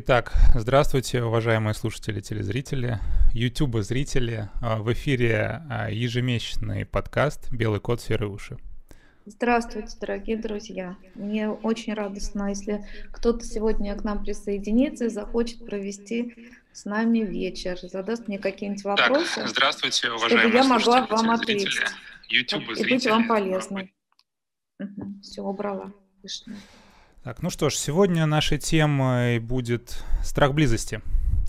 Итак, здравствуйте, уважаемые слушатели, телезрители, YouTube-зрители. А, в эфире а, ежемесячный подкаст «Белый кот, серые уши». Здравствуйте, дорогие друзья. Мне очень радостно, если кто-то сегодня к нам присоединится и захочет провести с нами вечер, задаст мне какие-нибудь вопросы. Так, здравствуйте, уважаемые чтобы я могла вам ответить. YouTube и зрители. быть вам полезной. Угу, все, убрала. Слышно. Так, ну что ж, сегодня нашей темой будет страх близости.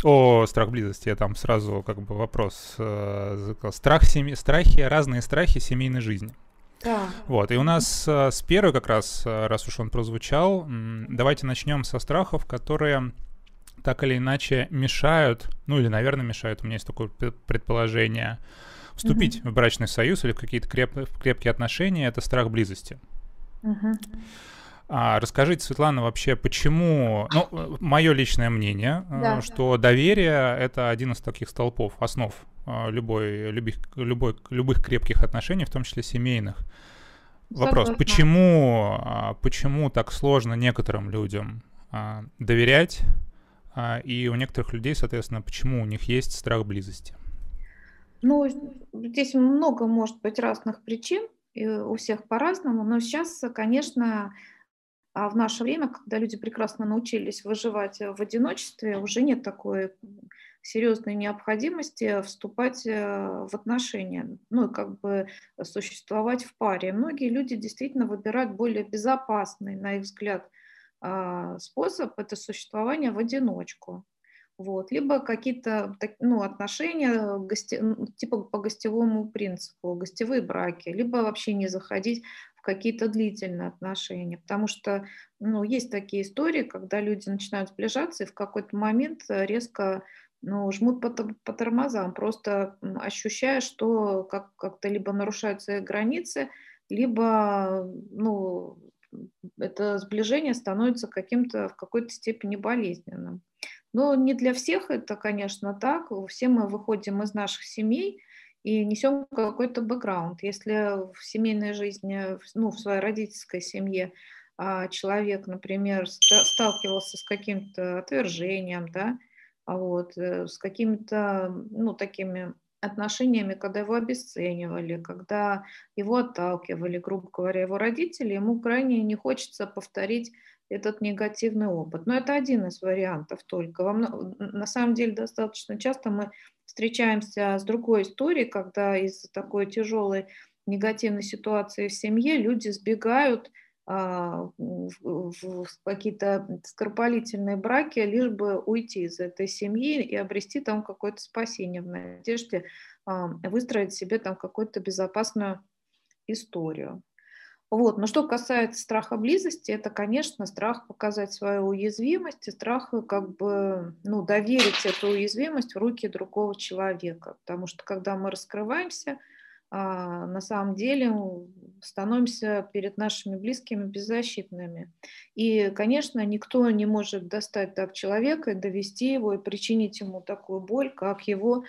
О, страх близости, я там сразу как бы вопрос. э. Страх семьи, страхи, разные страхи семейной жизни. Да. Вот, и у нас э, с первой как раз, э, раз уж он прозвучал, давайте начнем со страхов, которые так или иначе мешают, ну или, наверное, мешают, у меня есть такое предположение, вступить в брачный союз или в какие-то креп- крепкие отношения, это страх близости. Мгм. А расскажите, Светлана, вообще, почему, ну, мое личное мнение, э, Да. что доверие — это один из таких столпов, основ э, любой, любых, любой, любых крепких отношений, в том числе семейных. Вопрос, Согласна. почему, а, почему так сложно некоторым людям а, доверять, а, и у некоторых людей, соответственно, почему у них есть страх близости? Ну, здесь много может быть разных причин, и у всех по-разному, но сейчас, конечно, а в наше время, когда люди прекрасно научились выживать э, в одиночестве, уже нет такой серьезной необходимости вступать э, в отношения, ну и как бы существовать в паре. Многие люди действительно выбирают более безопасный, на их взгляд, а, способ это существование в одиночку. Вот. Либо какие-то ну, отношения гости- типа по гостевому принципу, гостевые браки, либо вообще не заходить какие-то длительные отношения. Потому что ну, есть такие истории, когда люди начинают сближаться и в какой-то момент э, резко ну, жмут по, по тормозам, просто ощущая, что как- как-то либо нарушаются границы, либо ну, это сближение становится каким-то в какой-то степени болезненным. Но не для всех это, конечно, так. Все мы выходим из наших семей и несем какой-то бэкграунд. Если в семейной жизни, в- ну, в своей родительской семье а, человек, например, ста- сталкивался с каким-то отвержением, да, а вот, э, с какими-то, ну, такими отношениями, когда его обесценивали, когда его отталкивали, грубо говоря, его родители, ему крайне не хочется повторить этот негативный опыт. Но это один из вариантов только. Мно- На самом деле достаточно часто мы встречаемся с другой историей, когда из такой тяжелой негативной ситуации в семье люди сбегают а, в- в какие-то скоропалительные браки, лишь бы уйти из этой семьи и обрести там какое-то спасение в надежде а, выстроить себе там какую-то безопасную историю. Вот. Но что касается страха близости, это, конечно, страх показать свою уязвимость и страх э, как бы ну, доверить эту уязвимость в руки другого человека. Потому что когда мы раскрываемся, а, на самом деле становимся перед нашими близкими беззащитными. И, конечно, никто не может достать так человека довести его и причинить ему такую боль, как его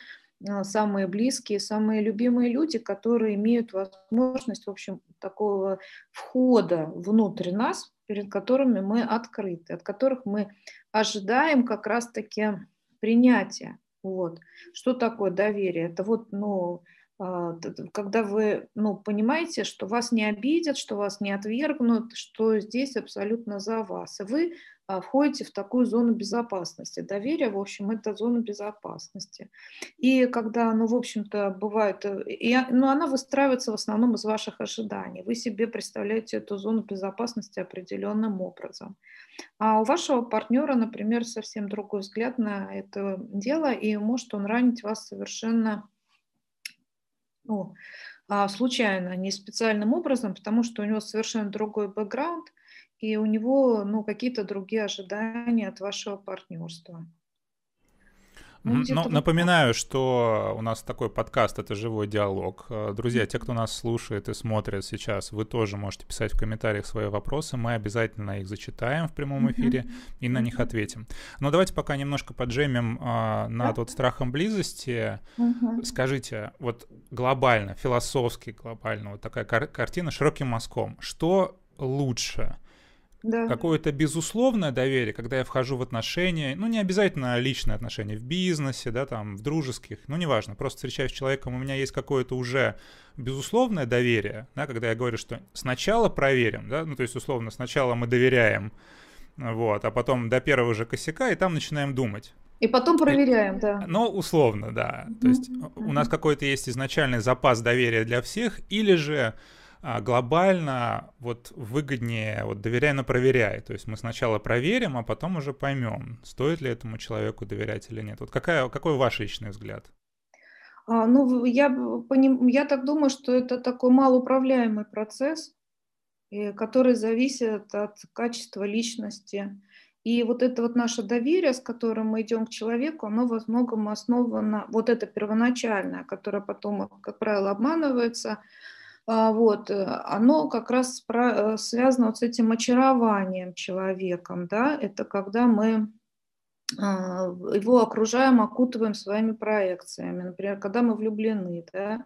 самые близкие, самые любимые люди, которые имеют возможность, в общем, такого входа внутрь нас, перед которыми мы открыты, от которых мы ожидаем как раз-таки принятия. Вот. Что такое доверие? Это вот, ну, а, когда вы ну, понимаете, что вас не обидят, что вас не отвергнут, что здесь абсолютно за вас. И вы а, входите в такую зону безопасности. Доверие, в общем, это зона безопасности. И когда, ну, в общем-то, бывает, э, и, а- ну, она выстраивается в основном из ваших ожиданий. Вы себе представляете эту зону безопасности определенным образом. А у вашего партнера, например, совсем другой взгляд на это дело, и может он ранить вас совершенно ну, а, случайно, не специальным образом, потому что у него совершенно другой бэкграунд, и у него ну, какие-то другие ожидания от вашего партнерства. Ну, Но вот напоминаю, что у нас такой подкаст — это живой диалог. Э, Друзья, те, кто нас слушает и смотрит сейчас, вы тоже можете писать в комментариях свои вопросы. Мы обязательно их зачитаем в прямом эфире и на них ответим. Но давайте пока немножко поджемим а, над вот страхом близости. Скажите, вот глобально, философски глобально, вот такая кар- картина широким мазком. Что лучше? Да. какое-то безусловное доверие, когда я вхожу в отношения, ну, не обязательно личные отношения, в бизнесе, да, там, в дружеских, ну, неважно, просто встречаюсь с человеком, у меня есть какое-то уже безусловное доверие, да, когда я говорю, что сначала проверим, да, ну, то есть, условно, сначала мы доверяем, вот, а потом до первого же косяка, и там начинаем думать. И потом проверяем, и, да. Но условно, да. То есть mm-hmm. у нас какой-то есть изначальный запас доверия для всех, или же а, глобально вот выгоднее вот доверяй, но проверяй. То есть мы сначала проверим, а потом уже поймем, стоит ли этому человеку доверять или нет. Вот какая, какой ваш личный взгляд? А, ну, я, поним, я так думаю, что это такой малоуправляемый процесс, который зависит от качества личности. И вот это вот наше доверие, с которым мы идем к человеку, оно во многом основано, вот это первоначальное, которое потом, как правило, обманывается, вот, э, оно как раз э, связано вот с этим очарованием человеком, да, это когда мы а, его окружаем, окутываем своими проекциями, например, когда мы влюблены, да,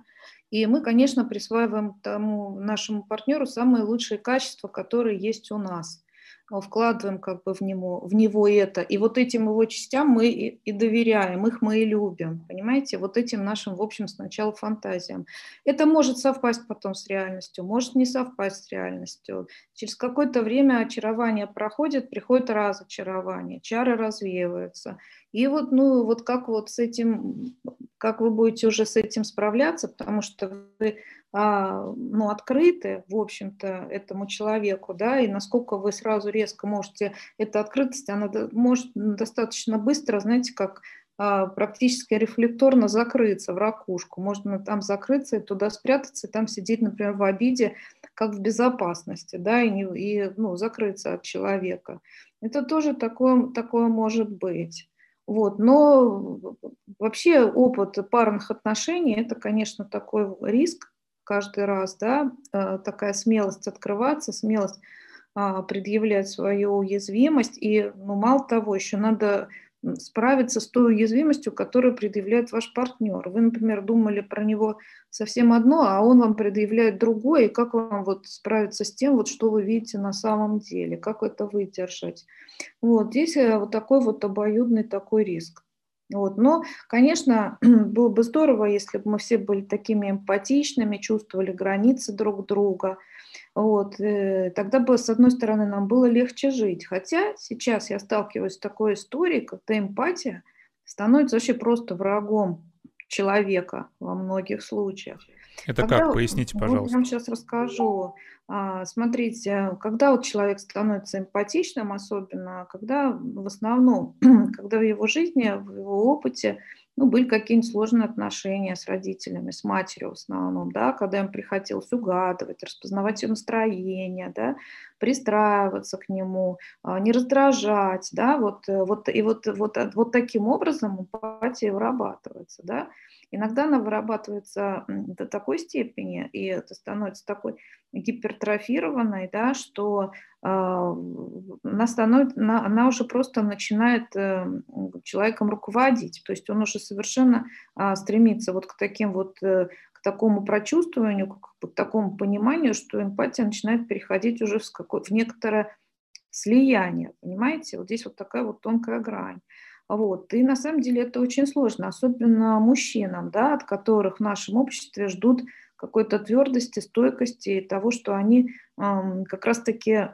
и мы, конечно, присваиваем тому нашему партнеру самые лучшие качества, которые есть у нас вкладываем как бы в него, в него это. И вот этим его частям мы и, и доверяем, их мы и любим, понимаете? Вот этим нашим, в общем, сначала фантазиям. Это может совпасть потом с реальностью, может не совпасть с реальностью. Через какое-то время очарование проходит, приходит разочарование, чары развеиваются. И вот, ну, вот как вот с этим, как вы будете уже с этим справляться, потому что вы а, ну, открыты, в общем-то, этому человеку, да, и насколько вы сразу резко можете, эта открытость, она может достаточно быстро, знаете, как а, практически рефлекторно закрыться в ракушку. Можно там закрыться и туда спрятаться, и там сидеть, например, в обиде, как в безопасности, да, и, не, и ну, закрыться от человека. Это тоже такое, такое может быть. Вот. Но вообще опыт парных отношений – это, конечно, такой риск, каждый раз, да, э, такая смелость открываться, смелость а, предъявлять свою уязвимость. И, ну, мало того, еще надо справиться с той уязвимостью, которую предъявляет ваш партнер. Вы, например, думали про него совсем одно, а он вам предъявляет другое, и как вам вот справиться с тем, вот что вы видите на самом деле, как это выдержать. Вот здесь э, вот такой вот обоюдный такой риск. Вот. Но, конечно, было бы здорово, если бы мы все были такими эмпатичными, чувствовали границы друг друга. Вот. Э, тогда бы, с одной стороны, нам было легче жить. Хотя сейчас я сталкиваюсь с такой историей, когда эмпатия становится вообще просто врагом человека во многих случаях. Это когда, как? Поясните, пожалуйста. я вам сейчас расскажу. А, смотрите, когда вот человек становится эмпатичным, особенно, когда в основном, когда в его жизни, в его опыте, ну, были какие-нибудь сложные отношения с родителями, с матерью в основном, да, когда им приходилось угадывать, распознавать ее настроение, да, пристраиваться к нему, а, не раздражать, да, вот, э, вот, и вот, вот, вот таким образом эмпатия вырабатывается, да, Иногда она вырабатывается до такой степени, и это становится такой гипертрофированной, да, что э, она, становится, она, уже просто начинает э, человеком руководить. То есть он уже совершенно э, стремится вот к таким вот э, к такому прочувствованию, к, такому пониманию, что эмпатия начинает переходить уже в, какое, в некоторое слияние, понимаете? Вот здесь вот такая вот тонкая грань. Вот. И на самом деле это очень сложно, особенно мужчинам, да, от которых в нашем обществе ждут какой-то твердости, стойкости и того, что они э, как раз-таки э,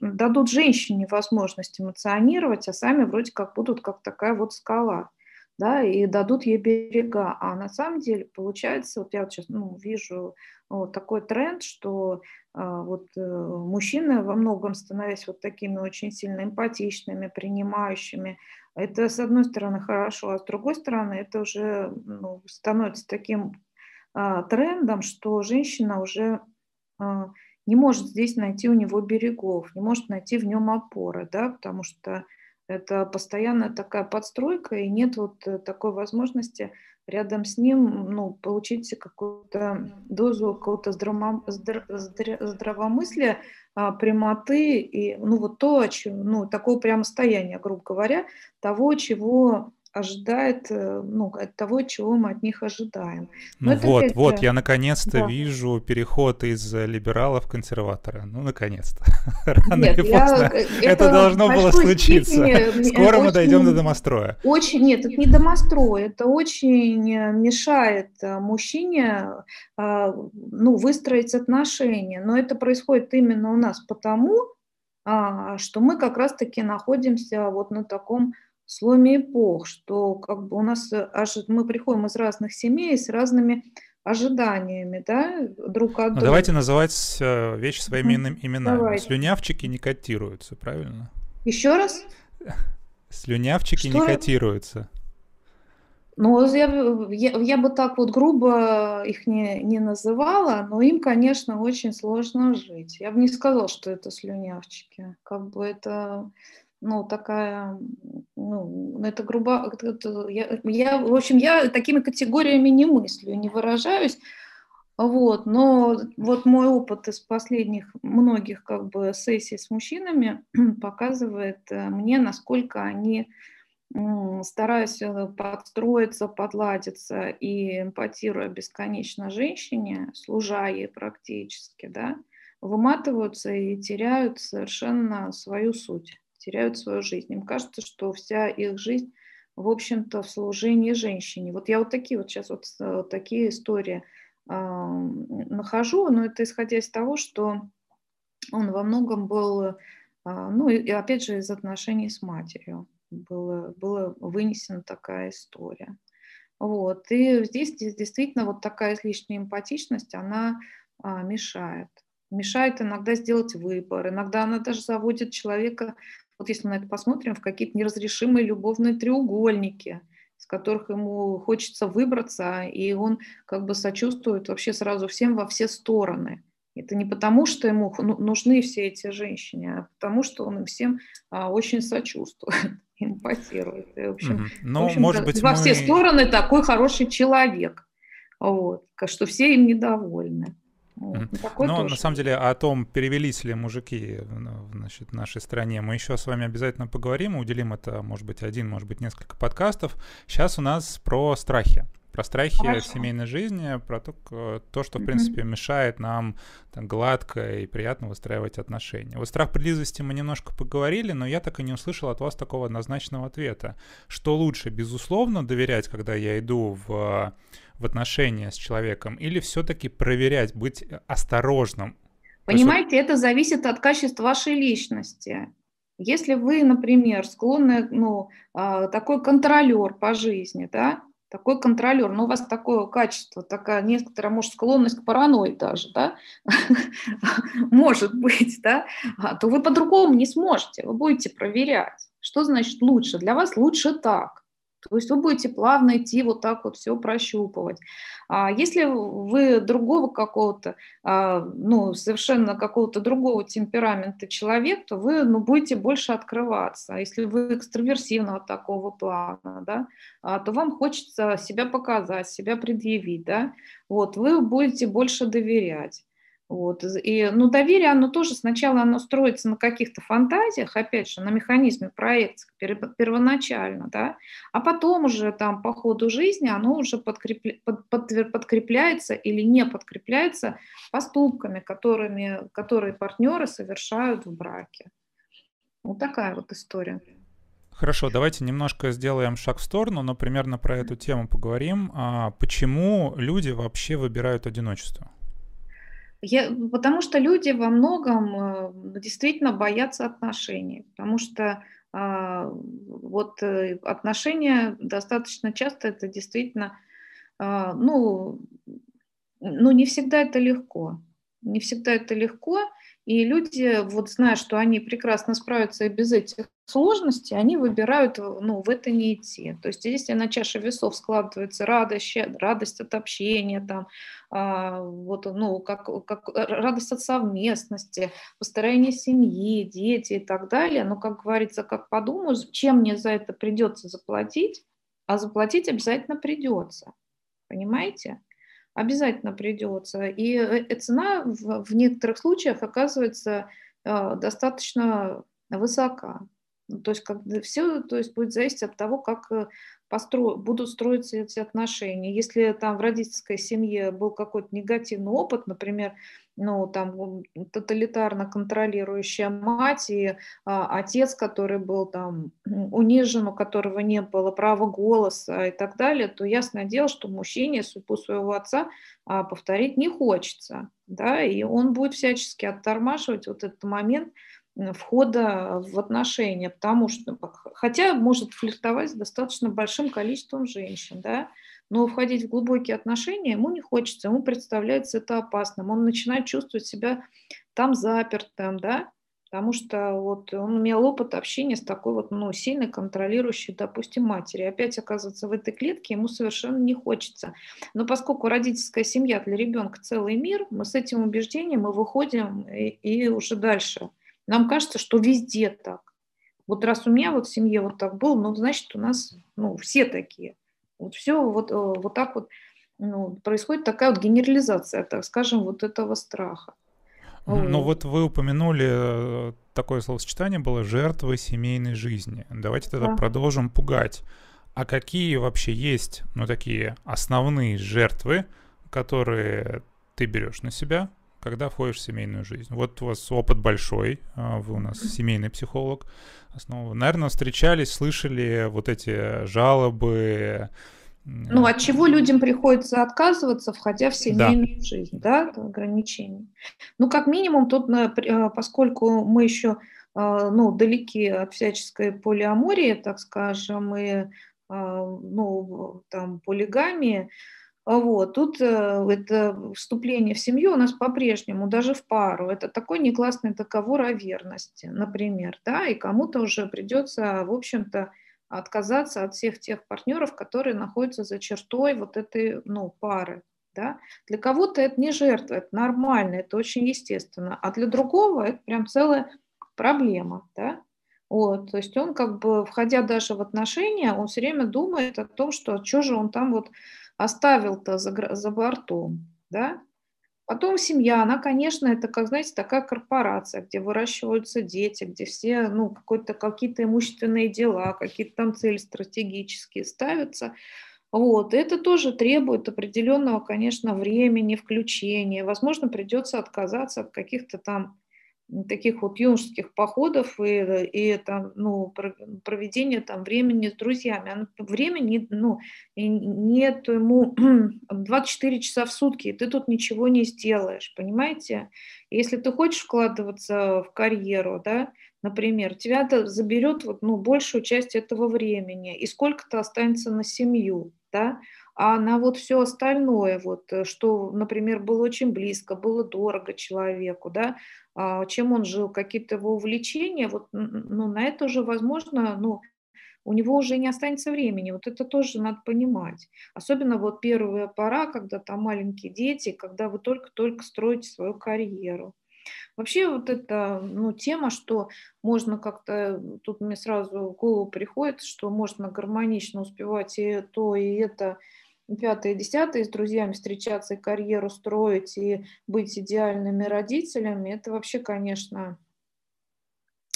дадут женщине возможность эмоционировать, а сами вроде как будут как такая вот скала да, и дадут ей берега. А на самом деле получается, вот я вот сейчас ну, вижу вот такой тренд, что а, вот э, мужчины во многом становясь вот такими очень сильно эмпатичными, принимающими, это с одной стороны хорошо, а с другой стороны это уже ну, становится таким а, трендом, что женщина уже а, не может здесь найти у него берегов, не может найти в нем опоры, да, потому что это постоянно такая подстройка, и нет вот э, такой возможности рядом с ним ну, получить какую-то дозу какого-то здраво, здравомыслия, а, прямоты и ну, вот то, ну, такого прямо состояния, грубо говоря, того, чего ожидает э, ну, от того, чего мы от них ожидаем. Но ну вот, вот, я наконец-то да. вижу переход из либералов в консерватора. Ну, наконец-то. Рано нет, или поздно я, это, это должно было случиться. Скоро мы дойдем до домостроя. Очень, нет, это не домострой, это очень мешает э, мужчине э, ну, выстроить отношения. Но это происходит именно у нас потому, а, что мы как раз-таки находимся вот на таком сломе эпох, что как бы у нас э, мы приходим из разных семей с разными ожиданиями, да, друг от ну, друга. Давайте называть э, вещи своими mm-hmm. именами. Давайте. Слюнявчики не котируются, правильно? Еще раз? Слюнявчики что? не котируются. Ну, я, я, я бы так вот грубо их не, не называла, но им, конечно, очень сложно жить. Я бы не сказала, что это слюнявчики. Как бы это ну, такая, ну, это грубо, это, я, я, в общем, я такими категориями не мыслю, не выражаюсь, вот, но вот мой опыт из последних многих как бы сессий с мужчинами показывает э, мне, насколько они стараясь э, подстроиться, подладиться и эмпатируя бесконечно женщине, служа ей практически, да, выматываются и теряют совершенно свою суть теряют свою жизнь. Им кажется, что вся их жизнь, в общем-то, в служении женщине. Вот я вот такие вот сейчас вот, э, такие истории э, нахожу, но это исходя из того, что он во многом был, э, ну и опять же из отношений с матерью было вынесена такая история. Вот. И здесь, здесь действительно вот такая излишняя эмпатичность, она а, мешает. Мешает иногда сделать выбор, иногда она даже заводит человека вот если мы на это посмотрим, в какие-то неразрешимые любовные треугольники, из которых ему хочется выбраться, и он как бы сочувствует вообще сразу всем во все стороны. Это не потому, что ему ну, нужны все эти женщины, а потому, что он им всем а, очень сочувствует, эмпатирует. И, в общем. Но, в общем может быть, во мы... все стороны такой хороший человек. Вот, что все им недовольны. Вот. Ну, Но тоже. на самом деле о том, перевелись ли мужики значит, в нашей стране, мы еще с вами обязательно поговорим, уделим это, может быть, один, может быть, несколько подкастов. Сейчас у нас про страхи. Про страхи Хорошо. в семейной жизни, про то, то что, в принципе, мешает нам там, гладко и приятно выстраивать отношения. Вот страх близости мы немножко поговорили, но я так и не услышал от вас такого однозначного ответа. Что лучше, безусловно, доверять, когда я иду в в отношения с человеком, или все-таки проверять, быть осторожным? Понимаете, это зависит от качества вашей личности. Если вы, например, склонны, ну, а, такой контролер по жизни, да, такой контролер, но у вас такое качество, такая некоторая, может, склонность к паранойи даже, да, может быть, да, а, то вы по-другому не сможете, вы будете проверять. Что значит лучше? Для вас лучше так. То есть вы будете плавно идти вот так вот все прощупывать. А если вы другого какого-то, а, ну, совершенно какого-то другого темперамента человек, то вы ну, будете больше открываться. А если вы экстраверсивного такого плана, да, а, то вам хочется себя показать, себя предъявить, да, вот, вы будете больше доверять. Вот. И, ну, доверие, оно тоже сначала оно строится на каких-то фантазиях, опять же, на механизме проекции первоначально, да, а потом уже там по ходу жизни оно уже подкрепля, под, под, подкрепляется или не подкрепляется поступками, которыми, которые партнеры совершают в браке. Вот такая вот история. Хорошо, давайте немножко сделаем шаг в сторону, но примерно про эту тему поговорим. А почему люди вообще выбирают одиночество? Я, потому что люди во многом э, действительно боятся отношений, потому что а, вот э, отношения достаточно часто это действительно, а, ну, ну не всегда это легко, не всегда это легко, и люди, вот зная, что они прекрасно справятся и без этих сложностей, они выбирают ну, в это не идти. То есть если на чаше весов складывается радость, радость от общения, там, а, вот, ну, как, как радость от совместности, построение семьи, дети и так далее, ну, как говорится, как подумаю, чем мне за это придется заплатить, а заплатить обязательно придется. Понимаете? Обязательно придется. И э, цена в, некоторых случаях оказывается э, достаточно высока. Ну, то есть как, все то есть, будет зависеть от того, как э, постро... будут строиться эти отношения. Если там в родительской семье был какой-то негативный опыт, например, ну, там тоталитарно контролирующая мать и а, отец, который был там унижен, у которого не было права голоса и так далее, то ясное дело, что мужчине судьбу своего отца а, повторить не хочется, да, и он будет всячески оттормаживать вот этот момент, входа в отношения, потому что, хотя может флиртовать с достаточно большим количеством женщин, да, но входить в глубокие отношения ему не хочется, ему представляется это опасным, он начинает чувствовать себя там запертым, да, потому что вот он имел опыт общения с такой вот, ну, сильно контролирующей, допустим, матери. Опять оказывается в этой клетке ему совершенно не хочется. Но поскольку родительская семья для ребенка целый мир, мы с этим убеждением мы выходим и, и уже дальше нам кажется, что везде так. Вот раз у меня вот в семье вот так было, ну, значит, у нас ну, все такие. Вот все вот, э, вот так вот ну, происходит такая вот генерализация, так скажем, вот этого страха. Ну вот вы упомянули э, такое словосочетание было жертвы семейной жизни. Давайте тогда да. продолжим пугать. А какие вообще есть, ну, такие основные жертвы, которые ты берешь на себя, когда входишь в семейную жизнь. Вот у вас опыт большой, а, вы у нас семейный психолог. Основа. Наверное, встречались, слышали вот эти жалобы. Ну, от чего людям приходится отказываться, входя в семейную да. жизнь, да, ограничения. Ну, как минимум, тут, а, поскольку мы еще а, ну, далеки от всяческой полиамории, так скажем, и ну, там, полигамии, вот. Тут э, это вступление в семью у нас по-прежнему, даже в пару. Это такой негласный договор о верности, например. Да? И кому-то уже придется, в общем-то, отказаться от всех тех партнеров, которые находятся за чертой вот этой ну, пары. Да? Для кого-то это не жертва, это нормально, это очень естественно. А для другого это прям целая проблема. Да? Вот, то есть он как бы, входя даже в отношения, он все время думает о том, что что же он там вот оставил-то за, за бортом, да? Потом семья, она, конечно, это, как знаете, такая корпорация, где выращиваются дети, где все, ну, какой-то, какие-то имущественные дела, какие-то там цели стратегические ставятся. Вот, это тоже требует определенного, конечно, времени, включения. Возможно, придется отказаться от каких-то там таких вот юношеских походов и, и там, ну, проведение там времени с друзьями. Времени, ну, нет ему 24 часа в сутки, и ты тут ничего не сделаешь, понимаете? Если ты хочешь вкладываться в карьеру, да, например, тебя это заберет вот, ну, большую часть этого времени, и сколько-то останется на семью, да, а на вот все остальное, вот, э, что, например, было очень близко, было дорого человеку, да, чем он жил, какие-то его увлечения, вот, ну, на это уже, возможно, ну, у него уже не останется времени. Вот это тоже надо понимать. Особенно вот первая пора, когда там маленькие дети, когда вы только-только строите свою карьеру. Вообще вот эта ну, тема, что можно как-то, тут мне сразу в голову приходит, что можно гармонично успевать и то, и это, пятое, десятое, с друзьями встречаться и карьеру строить, и быть идеальными родителями, это вообще, конечно,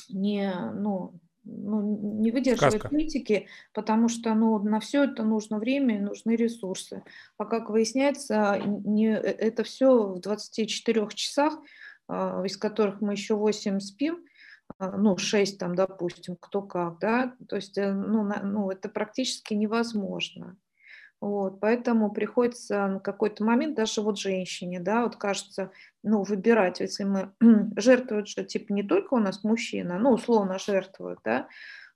не, ну, ну, не выдерживает Сказка. критики, потому что ну, на все это нужно время и нужны ресурсы. А как выясняется, не, э, это все в 24 часах, а, из которых мы еще 8 спим, а, ну, 6 там, допустим, кто как, да, то есть, э, ну, на, ну это практически невозможно. Вот, поэтому приходится на какой-то момент даже вот женщине, да, вот кажется, ну, выбирать, если мы жертвуют же, типа, не только у нас мужчина, ну, условно жертвуют, да,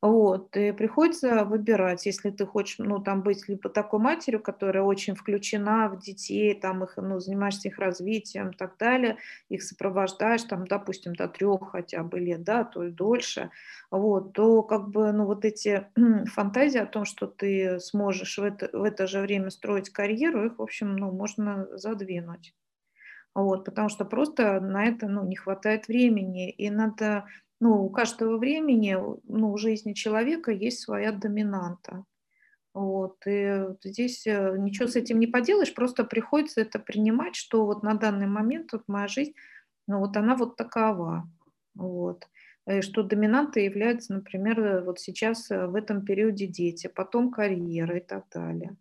вот, и приходится выбирать, если ты хочешь, ну, там быть либо такой матерью, которая очень включена в детей, там их, ну, занимаешься их развитием и так далее, их сопровождаешь, там, допустим, до трех хотя бы лет, да, то и дольше, вот, то как бы, ну, вот эти фантазии о том, что ты сможешь в это, в это же время строить карьеру, их, в общем, ну, можно задвинуть. Вот, потому что просто на это ну, не хватает времени, и надо ну, у каждого времени, ну, у жизни человека есть своя доминанта. Вот, и здесь э, ничего с этим не поделаешь, просто приходится это принимать, что вот на данный момент вот моя жизнь, ну вот она вот такова. Вот. э, что доминантой является, например, вот сейчас в этом периоде дети, потом карьера и так далее.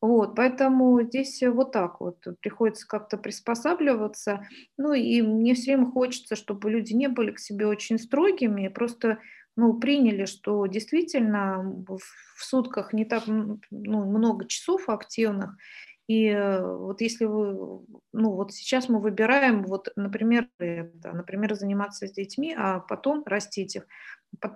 Вот, поэтому здесь вот так вот приходится как-то приспосабливаться. Ну и мне все время хочется, чтобы люди не были к себе очень строгими, просто ну, приняли, что действительно в сутках не так ну, много часов активных, и э, вот если вы, ну вот сейчас мы выбираем, вот, например, это, например, заниматься с детьми, а потом растить их.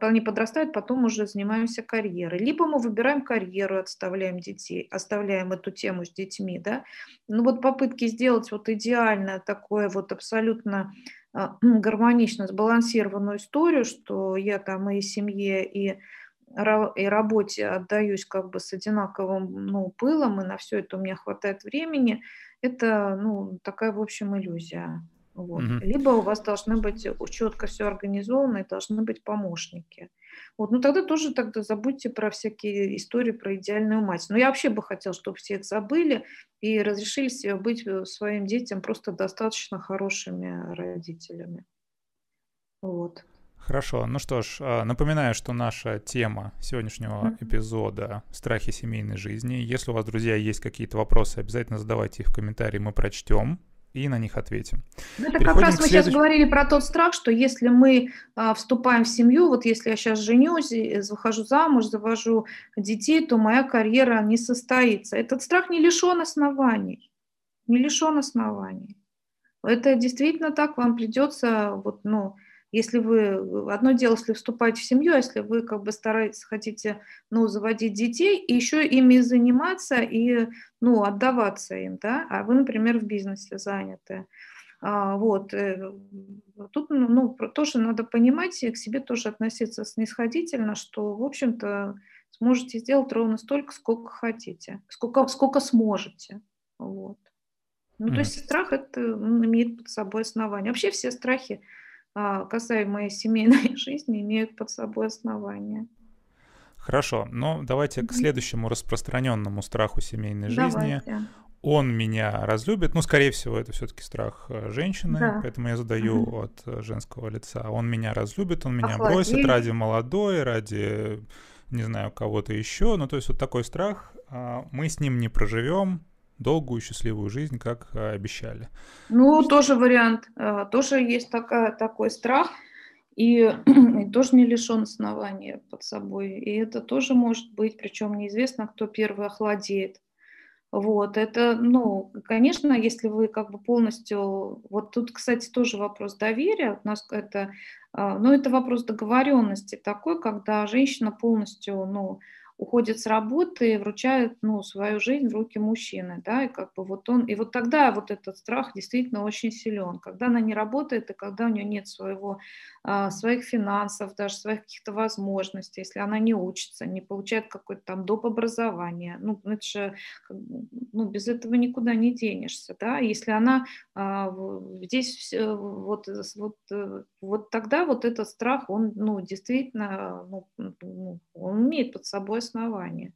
Они подрастают, потом уже занимаемся карьерой. Либо мы выбираем карьеру, отставляем детей, оставляем эту тему с детьми, да. Ну вот попытки сделать вот идеально такое вот абсолютно а, гармонично сбалансированную историю, что я там и семье, и и работе отдаюсь как бы с одинаковым ну, пылом, и на все это у меня хватает времени, это ну, такая, в общем, иллюзия. Вот. Mm-hmm. Либо у вас должны быть четко все организовано, и должны быть помощники. Вот. Ну тогда тоже тогда забудьте про всякие истории про идеальную мать. Но я вообще бы хотела, чтобы все это забыли и разрешили себе быть э, своим детям просто достаточно хорошими родителями. Вот. Хорошо, ну что ж, а, напоминаю, что наша тема сегодняшнего эпизода — страхи семейной жизни. Если у вас, друзья, есть какие-то вопросы, обязательно задавайте их в комментарии, мы прочтем и на них ответим. Ну, это Переходим как раз мы следующ... сейчас говорили про тот страх, что если мы а, вступаем в семью, вот если я сейчас женюсь, выхожу замуж, завожу детей, то моя карьера не состоится. Этот страх не лишен оснований, не лишен оснований. Это действительно так, вам придется вот, ну, если вы, одно дело, если вступаете в семью, а если вы как бы стараетесь, хотите, ну, заводить детей, и еще ими заниматься и, ну, отдаваться им, да, а вы, например, в бизнесе заняты. А, вот, э, тут, ну, ну тоже надо понимать и к себе тоже относиться снисходительно, что, в общем-то, сможете сделать ровно столько, сколько хотите, сколько, сколько сможете, вот. Ну, mm. то есть страх это имеет под собой основание. Вообще все страхи касаемые семейной жизни, имеют под собой основания. Хорошо, но давайте к следующему распространенному страху семейной жизни. Давайте. Он меня разлюбит. Ну, скорее всего, это все-таки страх э, женщины, да. поэтому я задаю угу. от э, женского лица. Он меня разлюбит, он меня Охладили. бросит ради молодой, ради, не знаю, кого-то еще. Ну, то есть вот такой страх. А, мы с ним не проживем, долгую счастливую жизнь, как э, обещали. Ну, тоже вариант. Э, тоже есть такая, такой страх, и, и тоже не лишен основания под собой. И это тоже может быть, причем неизвестно, кто первый охладеет. Вот, это, ну, конечно, если вы как бы полностью, вот тут, кстати, тоже вопрос доверия, у нас это, э, ну, это вопрос договоренности такой, когда женщина полностью, ну, уходит с работы и вручает ну, свою жизнь в руки мужчины, да, и как бы вот он, и вот тогда вот этот страх действительно очень силен, когда она не работает и когда у нее нет своего, а, своих финансов, даже своих каких-то возможностей, если она не учится, не получает какое-то там доп. образование, ну, это же, ну, без этого никуда не денешься, да, если она а, здесь вот, вот, э, вот тогда вот этот страх, он, ну, действительно, ну, ну он имеет под собой основания.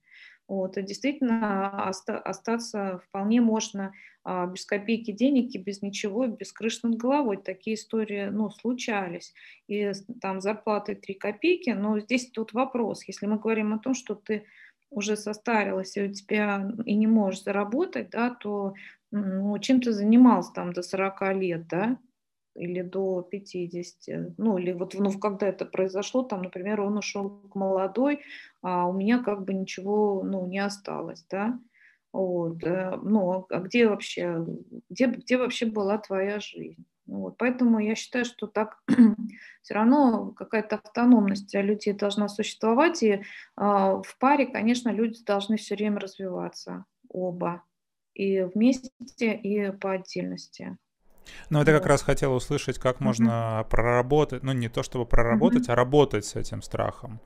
Вот, и действительно оста- остаться вполне можно а, без копейки денег и без ничего, без крыши над головой. Такие истории ну, случались. И там зарплаты 3 копейки, но здесь тут вопрос. Если мы говорим о том, что ты уже состарилась и у тебя и не можешь заработать, да, то ну, чем ты занимался там до 40 лет, да, или до 50, ну или вот ну, когда это произошло, там, например, он ушел к молодой, а у меня как бы ничего, ну, не осталось, да, вот, э, ну, а где вообще, где, где вообще была твоя жизнь? Ну вот, поэтому я считаю, что так все равно какая-то автономность людей должна существовать, и э, в паре, конечно, люди должны все время развиваться, оба, и вместе, и по отдельности. Ну, это как раз хотела услышать, как можно проработать, ну, не то чтобы проработать, а работать с этим страхом.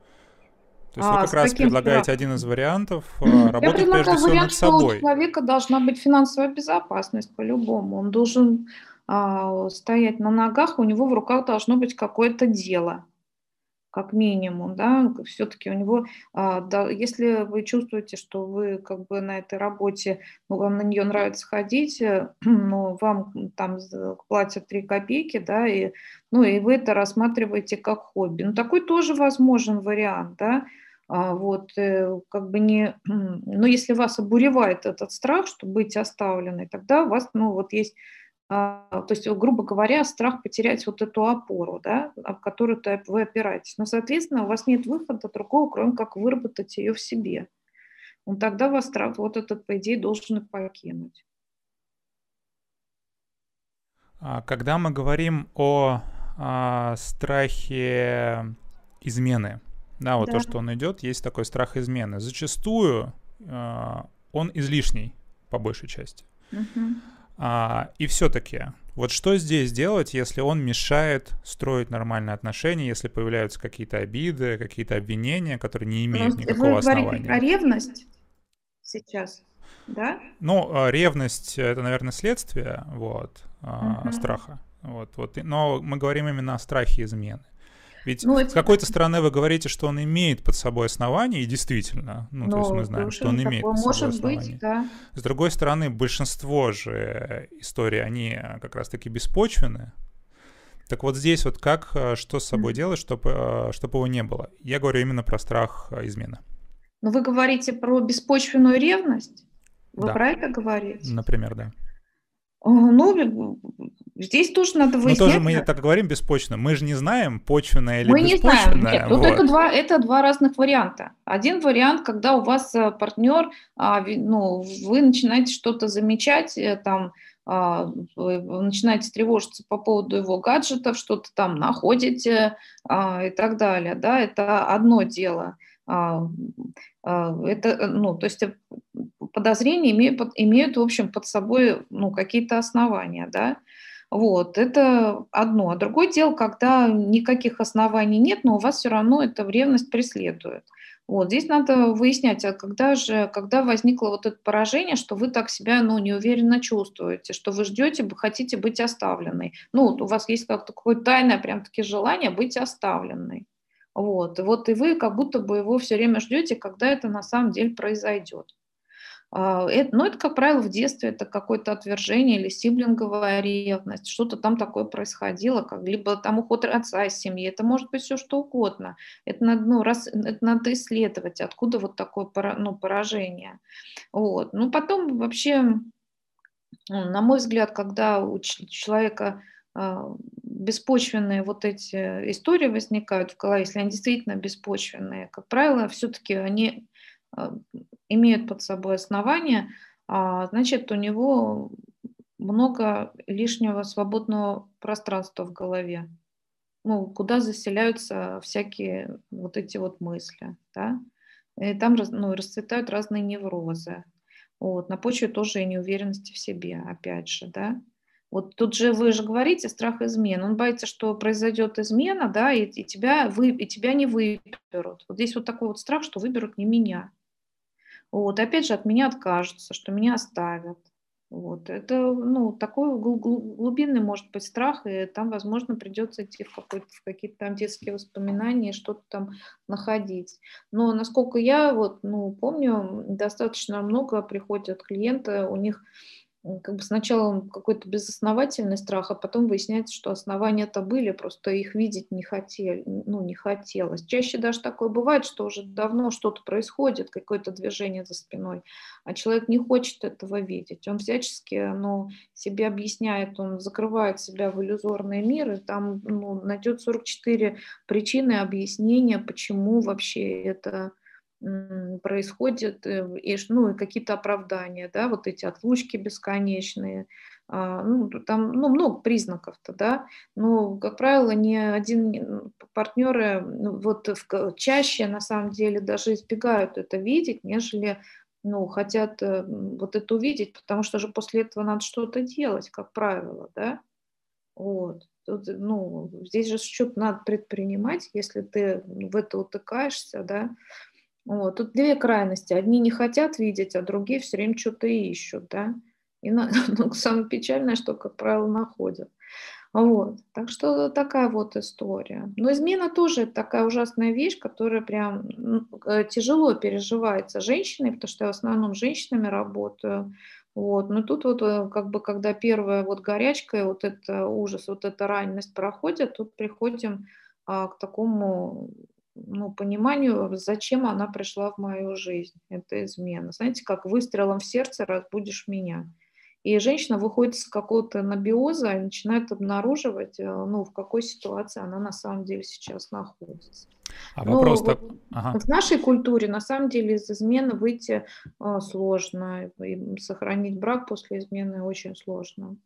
То есть а, вы как раз предлагаете страхом? один из вариантов mm-hmm. работать прежде всего вариант, над собой. Что у человека должна быть финансовая безопасность по-любому. Он должен а, стоять на ногах, у него в руках должно быть какое-то дело как минимум, да, все-таки у него, а, да, если вы чувствуете, что вы как бы на этой работе, ну, вам на нее нравится ходить, э, но вам там платят 3 копейки, да, и, ну, и вы это рассматриваете как хобби. Ну, такой тоже возможен вариант, да, а, вот, э, как бы не, но если вас обуревает этот страх, что быть оставленной, тогда у вас, ну, вот есть то есть, грубо говоря, страх потерять вот эту опору, да, об которую вы опираетесь. Но, соответственно, у вас нет выхода другого, кроме как выработать ее в себе. Ну, тогда вас страх вот этот, по идее, должен покинуть. А, когда мы говорим о, о страхе измены, да, вот да. то, что он идет, есть такой страх измены. Зачастую э, он излишний, по большей части. Угу. А, и все-таки, вот что здесь делать, если он мешает строить нормальные отношения, если появляются какие-то обиды, какие-то обвинения, которые не имеют Но никакого вы основания? Про ревность сейчас, да? Ну, а, ревность это, наверное, следствие, вот, угу. страха. Вот, вот. Но мы говорим именно о страхе измены. Ведь ну, с какой-то стороны вы говорите, что он имеет под собой основания, и действительно, ну, ну то есть мы знаем, что он имеет под собой может основания. Быть, да. С другой стороны, большинство же историй, они как раз-таки беспочвенны. Так вот здесь вот как, э, что с собой mm-hmm. делать, чтобы, э, чтобы его не было? Я говорю именно про страх э, измены. Но вы говорите про беспочвенную ревность? Вы да. про это говорите? Например, да. Ну, здесь тоже надо выяснять. Но тоже мы так говорим беспочвенно. Мы же не знаем, почвенное или мы беспочвенное. Мы не знаем. Нет, вот. это, два, это два разных варианта. Один вариант, когда у вас э, партнер, а, ну, вы начинаете что-то замечать, э, там, а, начинаете тревожиться по поводу его гаджетов, что-то там находите а, и так далее. Да, это одно дело. Это, ну, то есть подозрения имеют, имеют, в общем, под собой ну, какие-то основания, да. Вот, это одно. А другое дело, когда никаких оснований нет, но у вас все равно эта ревность преследует. Вот, здесь надо выяснять, а когда же, когда возникло вот это поражение, что вы так себя, ну, неуверенно чувствуете, что вы ждете, вы хотите быть оставленной. Ну, у вас есть как-то какое-то тайное прям-таки желание быть оставленной. Вот, вот и вы как будто бы его все время ждете, когда это на самом деле произойдет. А, это, ну, это, как правило, в детстве это какое-то отвержение или сиблинговая ревность, что-то там такое происходило, как либо там уход отца из семьи, это может быть все что угодно. Это надо, ну, раз, это надо исследовать, откуда вот такое ну, поражение. Вот. Ну, потом вообще, на мой взгляд, когда у человека беспочвенные вот эти истории возникают в голове, если они действительно беспочвенные, как правило, все-таки они а, имеют под собой основания, а, значит, у него много лишнего свободного пространства в голове, ну, куда заселяются всякие вот эти вот мысли, да, и там ну, расцветают разные неврозы, вот, на почве тоже и неуверенности в себе, опять же, да, вот тут же вы же говорите страх измен. Он боится, что произойдет измена, да, и, и, тебя, вы, и тебя не выберут. Вот здесь вот такой вот страх, что выберут не меня. Вот, опять же, от меня откажутся, что меня оставят. Вот, это, ну, такой глубинный может быть страх, и там, возможно, придется идти в, в какие-то там детские воспоминания, что-то там находить. Но, насколько я вот, ну, помню, достаточно много приходят клиенты, у них как бы сначала какой-то безосновательный страх, а потом выясняется, что основания-то были, просто их видеть не хотели, ну, не хотелось. Чаще даже такое бывает, что уже давно что-то происходит, какое-то движение за спиной, а человек не хочет этого видеть. Он всячески ну, себе объясняет, он закрывает себя в иллюзорный мир, и там ну, найдет 44 причины объяснения, почему вообще это происходит, э, и, ну, и какие-то оправдания, да, вот эти отлучки бесконечные, а, ну, там ну, много признаков-то, да, но, как правило, ни один партнеры ну, вот чаще, на самом деле, даже избегают это видеть, нежели ну, хотят э, вот это увидеть, потому что же после этого надо что-то делать, как правило, да, вот. Тут, ну, здесь же что-то надо предпринимать, если ты в это утыкаешься, да, вот. Тут две крайности. Одни не хотят видеть, а другие все время что-то ищут. Да? И на, ну, самое печальное, что, как правило, находят. Вот. Так что такая вот история. Но измена тоже такая ужасная вещь, которая прям э, тяжело переживается женщиной, потому что я в основном с женщинами работаю. Вот. Но тут вот э, как бы когда первая вот горячка, вот это ужас, вот эта ранность проходит, тут приходим а, к такому ну, пониманию, зачем она пришла в мою жизнь. Это измена. Знаете, как выстрелом в сердце разбудишь меня. И женщина выходит из какого-то набиоза и начинает обнаруживать, э, ну, в какой ситуации она на самом деле сейчас находится. А ну, вопрос так... ага. В нашей культуре на самом деле из измены выйти э, сложно, и сохранить брак после измены очень сложно.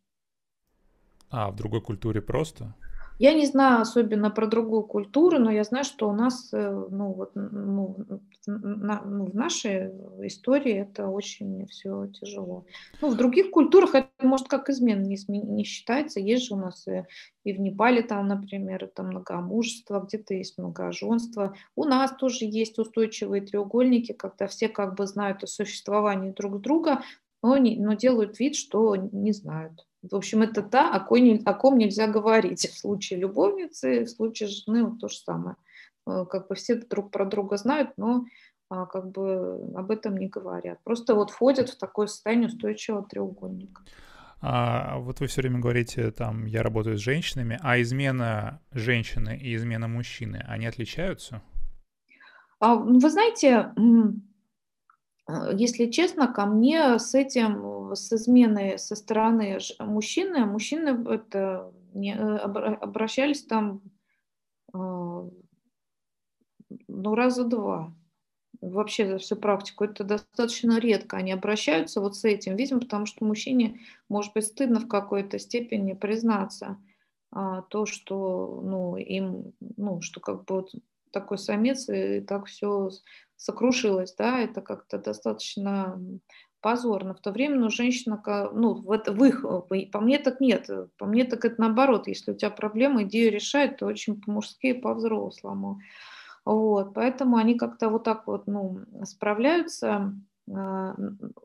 А в другой культуре просто? Я не знаю особенно про другую культуру, но я знаю, что у нас, э, ну, вот, ну, на, ну, в нашей истории это очень все тяжело. Ну, в других культурах это, может, как измена не, не считается. Есть же у нас и, и в Непале там, например, это многомужество, где-то есть многоженство. У нас тоже есть устойчивые треугольники, когда все как бы знают о существовании друг друга, но, не, но делают вид, что не знают. В общем, это та, о, кой, о ком нельзя говорить. В случае любовницы, в случае жены вот то же самое. Э, как бы все друг про друга знают, но а, как бы об этом не говорят. Просто вот входят в такое состояние устойчивого треугольника. А вот вы все время говорите, там, я работаю с женщинами, а измена женщины и измена мужчины, они отличаются? А, вы знаете, если честно, ко мне с этим, с изменой со стороны мужчины, мужчины это не, э, обращались там э, ну, раза два. Вообще за всю практику это достаточно редко они обращаются вот с этим, видимо, потому что мужчине может быть стыдно в какой-то степени признаться а, то, что ну, им, ну, что как бы вот такой самец и так все сокрушилась, да, это как-то достаточно позорно. В то время ну, женщина, ну, в, это, в их, по мне так нет, по мне так это наоборот, если у тебя проблемы, идею решать, то очень по-мужски и по-взрослому. Вот, поэтому они как-то вот так вот, ну, справляются, а,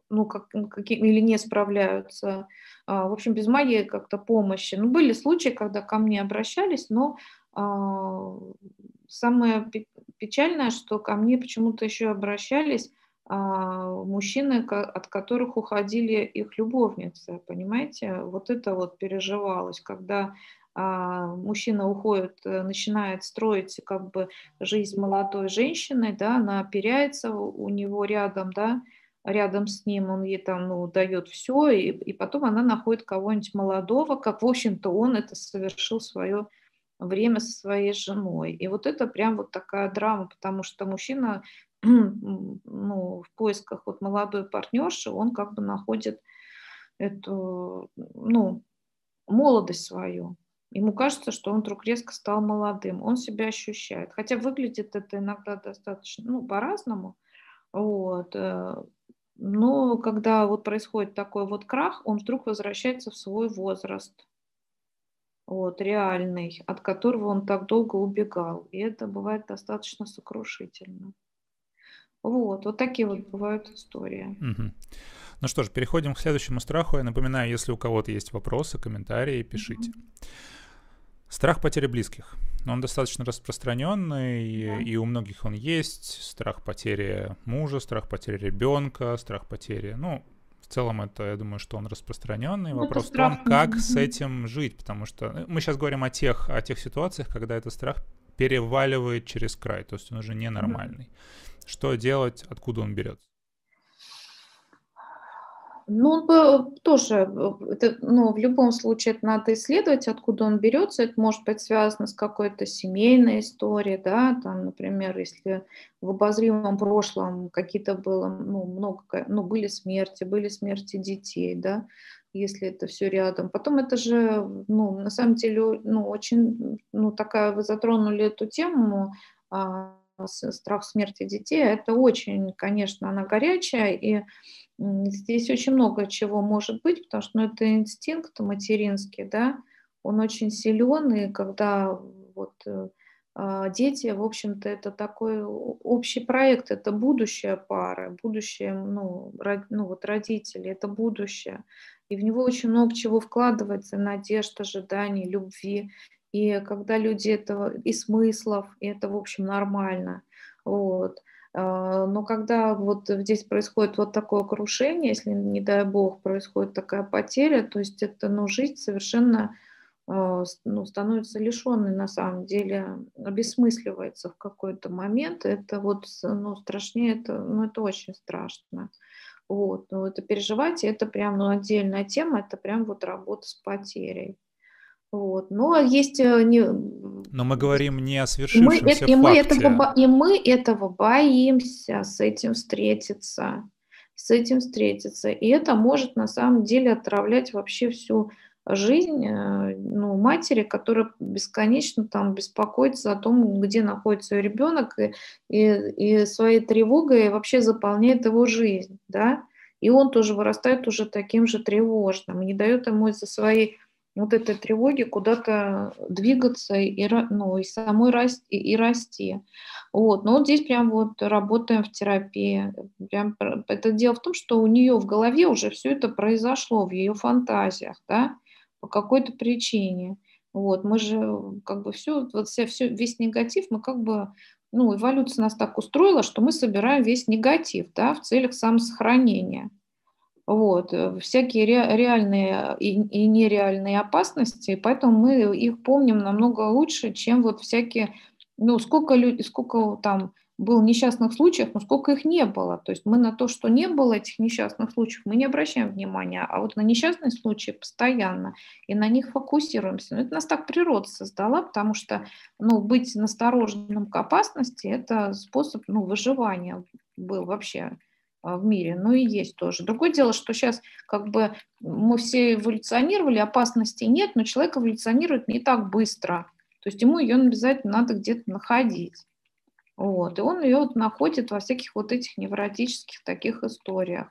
ну, как, каким, или не справляются, а, в общем, без моей как-то помощи. Ну, были случаи, когда ко мне обращались, но а, самое печальное, что ко мне почему-то еще обращались а, мужчины, от которых уходили их любовницы, понимаете? Вот это вот переживалось, когда а, мужчина уходит, э, начинает строить как бы жизнь молодой женщины, да, она оперяется у него рядом, да, рядом с ним, он ей там, ну, дает все, и, и потом она находит кого-нибудь молодого, как, в общем-то, он это совершил свое время со своей женой. И вот это прям вот такая драма, потому что мужчина ну, в поисках вот молодой партнерши, он как бы находит эту, ну, молодость свою. Ему кажется, что он вдруг резко стал молодым. Он себя ощущает. Хотя выглядит это иногда достаточно, ну, по-разному. Вот. Э, но когда вот происходит такой вот крах, он вдруг возвращается в свой возраст вот, реальный, от которого он так долго убегал. И это бывает достаточно сокрушительно. Вот, вот такие вот бывают истории. Угу. Ну что ж, переходим к следующему страху. Я напоминаю, если у кого-то есть вопросы, комментарии, пишите. Угу. Страх потери близких. Он достаточно распространенный, да. и у многих он есть. Страх потери мужа, страх потери ребенка, страх потери, ну, в целом это, я думаю, что он распространенный. Ну, Вопрос в том, как с этим жить, потому что э, мы сейчас говорим о тех, о тех ситуациях, когда этот страх переваливает через край, то есть он уже ненормальный. Mm-hmm. Что делать, откуда он берется? Ну, он тоже, это, ну, в любом случае это надо исследовать, откуда он берется. Это может быть связано с какой-то семейной историей, да, там, например, если в обозримом прошлом какие-то было, ну, много, ну, были смерти, были смерти детей, да, если это все рядом. Потом это же, ну, на самом деле, ну, очень, ну, такая, вы затронули эту тему, а, страх смерти детей, это очень, конечно, она горячая, и Здесь очень много чего может быть, потому что ну, это инстинкт материнский, да, он очень силен, и когда вот э, а, дети, в общем-то, это такой общий проект, это будущее пары, будущее, ну, род, ну вот родители, это будущее. И в него очень много чего вкладывается, надежд, ожиданий, любви. И когда люди этого, и смыслов, и это, в общем, нормально. Вот. А, но когда вот здесь происходит вот такое крушение, если, не дай бог, происходит такая потеря, то есть это, ну, жизнь совершенно а, ну, становится лишенной на самом деле, обесмысливается в какой-то момент. Это вот, ну, страшнее, это, ну, это очень страшно. Вот, ну, это переживать, это прям, ну, отдельная тема, это прям вот работа с потерей. Вот. Но есть... Э, не... Но мы говорим не о свершившемся мы, факте. И мы, этого, и мы этого боимся, с этим встретиться. С этим встретиться. И это может на самом деле отравлять вообще всю жизнь э, ну, матери, которая бесконечно там беспокоится о том, где находится ее ребенок, и, и, и своей тревогой вообще заполняет его жизнь, да, и он тоже вырастает уже таким же тревожным, не дает ему из-за своей вот этой тревоги куда-то двигаться и, ну, и самой расти, и, расти. Вот. Но вот здесь прям вот работаем в терапии. Прям, это дело в том, что у нее в голове уже все это произошло, в ее фантазиях, да, по какой-то причине. Вот, мы же как бы все, вот все, все, весь негатив, мы как бы, ну, эволюция нас так устроила, что мы собираем весь негатив, да, в целях самосохранения. Вот, э, всякие ре, реальные и, и нереальные опасности, поэтому мы их помним намного лучше, чем вот всякие, ну, сколько людей, сколько там было несчастных случаев, но сколько их не было. То есть мы на то, что не было этих несчастных случаев, мы не обращаем внимания, а вот на несчастные случаи постоянно и на них фокусируемся. Но это нас так природа создала, потому что ну, быть настороженным к опасности – это способ ну, выживания был вообще в мире, ну и есть тоже. Другое дело, что сейчас как бы мы все эволюционировали, опасностей нет, но человек эволюционирует не так быстро. То есть ему ее обязательно надо где-то находить. Вот, и он ее находит во всяких вот этих невротических таких историях.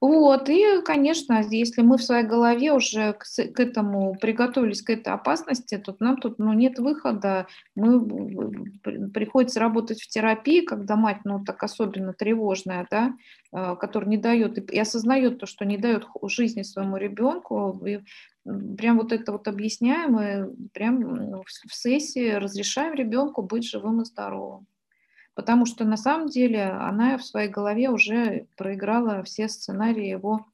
Вот, и, конечно, если мы в своей голове уже к, к этому приготовились, к этой опасности, то нам тут ну, нет выхода. Мы, приходится работать в терапии, когда мать, ну, так особенно тревожная, да, а, которая не дает и, и осознает то, что не дает жизни своему ребенку, и прям вот это вот объясняем, и прям ну, в сессии разрешаем ребенку быть живым и здоровым потому что на самом деле она в своей голове уже проиграла все сценарии его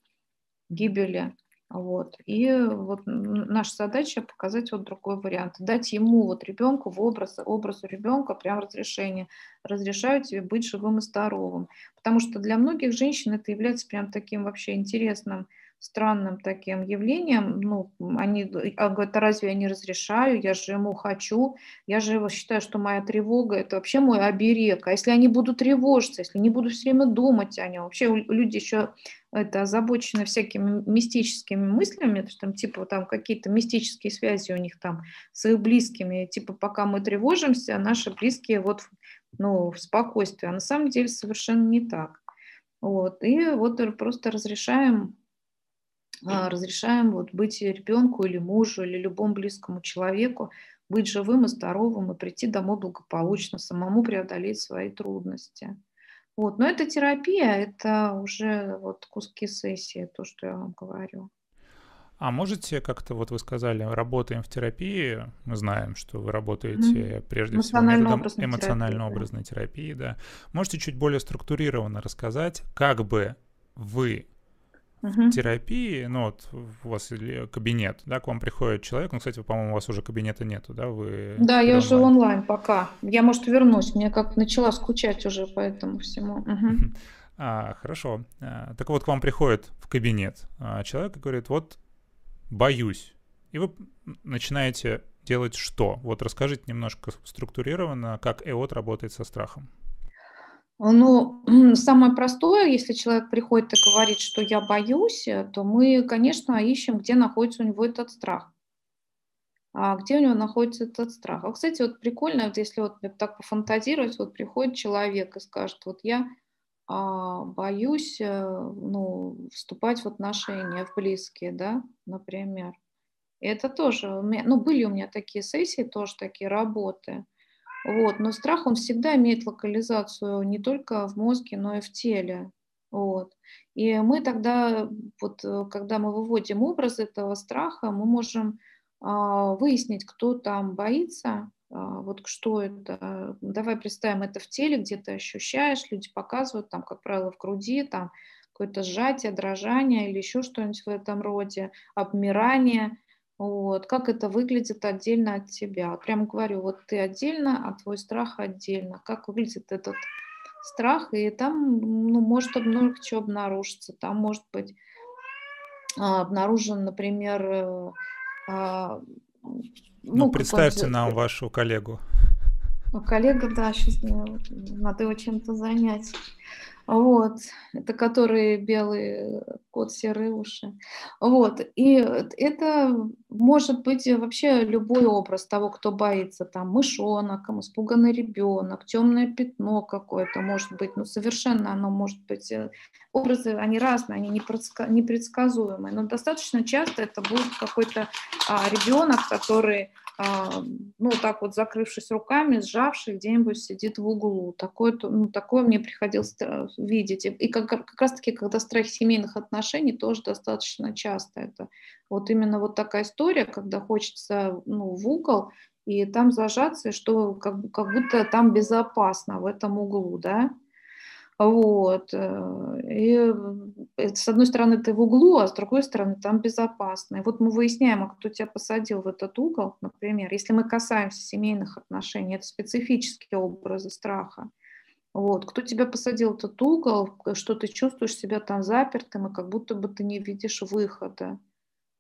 гибели. Вот. И вот наша задача показать вот другой вариант, дать ему вот ребенку в образ, образу ребенка прям разрешение. Разрешаю тебе быть живым и здоровым. Потому что для многих женщин это является прям таким вообще интересным странным таким явлением. Ну, они а говорят, а разве я не разрешаю, я же ему хочу, я же считаю, что моя тревога – это вообще мой оберег. А если они будут тревожиться, если не буду все время думать о нем, вообще люди еще это озабочены всякими мистическими мыслями, то есть там типа там какие-то мистические связи у них там с их близкими, типа пока мы тревожимся, наши близкие вот ну, в спокойствии, а на самом деле совершенно не так. Вот. И вот просто разрешаем разрешаем вот быть ребенку или мужу или любому близкому человеку быть живым и здоровым и прийти домой благополучно, самому преодолеть свои трудности. Вот. Но это терапия, это уже вот куски сессии, то, что я вам говорю. А можете как-то, вот вы сказали, работаем в терапии, мы знаем, что вы работаете mm-hmm. прежде всего методом эмоционально-образной терапии, да. Можете чуть более структурированно рассказать, как бы вы угу. терапии, ну вот у вас кабинет, да, к вам приходит человек, ну, кстати, по-моему, у вас уже кабинета нету, да, вы... Да, я уже онлайн пока, я, может, вернусь, мне как начала скучать уже по этому всему. Угу. А, хорошо, а, так вот к вам приходит в кабинет а, человек и говорит, вот, боюсь, и вы начинаете делать что? Вот расскажите немножко структурированно, как ЭОТ работает со страхом. Ну, самое простое, если человек приходит и говорит, что я боюсь, э, то мы, конечно, ищем, где находится у него этот страх. А где у него находится этот страх? А, кстати, вот прикольно, вот если вот так пофантазировать, вот приходит человек и скажет, вот я а, боюсь, э, ну, вступать в отношения, в близкие, да, например. И это тоже, ну, были у меня такие сессии, тоже такие работы. Вот. Но страх, он всегда имеет локализацию не только в мозге, но и в теле. Вот. И мы тогда, вот, э, когда мы выводим образ этого страха, мы можем а, выяснить, кто там боится, а, вот что это. Давай представим это в теле, где ты ощущаешь, люди показывают, там, как правило, в груди, там какое-то сжатие, дрожание или еще что-нибудь в этом роде, обмирание. Вот. Как это выглядит отдельно от тебя. Прямо говорю, вот ты отдельно, а твой страх отдельно. Как выглядит этот страх, и там ну, может много чего обнаружиться. Там может быть а, обнаружен, например, э, а, ну, ну представьте нам вашу коллегу. Ну, коллега, да, сейчас надо его чем-то занять. Вот, это который белый кот, серые уши. Вот, и это может быть вообще любой образ того, кто боится, там, мышонок, испуганный ребенок, темное пятно какое-то, может быть, ну, совершенно оно может быть, э, образы, они разные, они непредсказуемые, но достаточно часто это будет какой-то а, ребенок, который а, ну, так вот закрывшись руками, сжавший, где-нибудь сидит в углу. Такое, ну, такое мне приходилось видеть. И как, как раз-таки, когда страх семейных отношений, тоже достаточно часто это. Вот именно вот такая история, когда хочется ну, в угол, и там зажаться, что как, как будто там безопасно в этом углу, да, вот. Э, и э, с одной стороны ты в углу, а с другой стороны там безопасно. И вот мы выясняем, а кто тебя посадил в этот угол, например. Если мы касаемся семейных отношений, это специфические образы страха. Вот. Кто тебя посадил в этот угол, что ты чувствуешь себя там запертым, и как будто бы ты не видишь выхода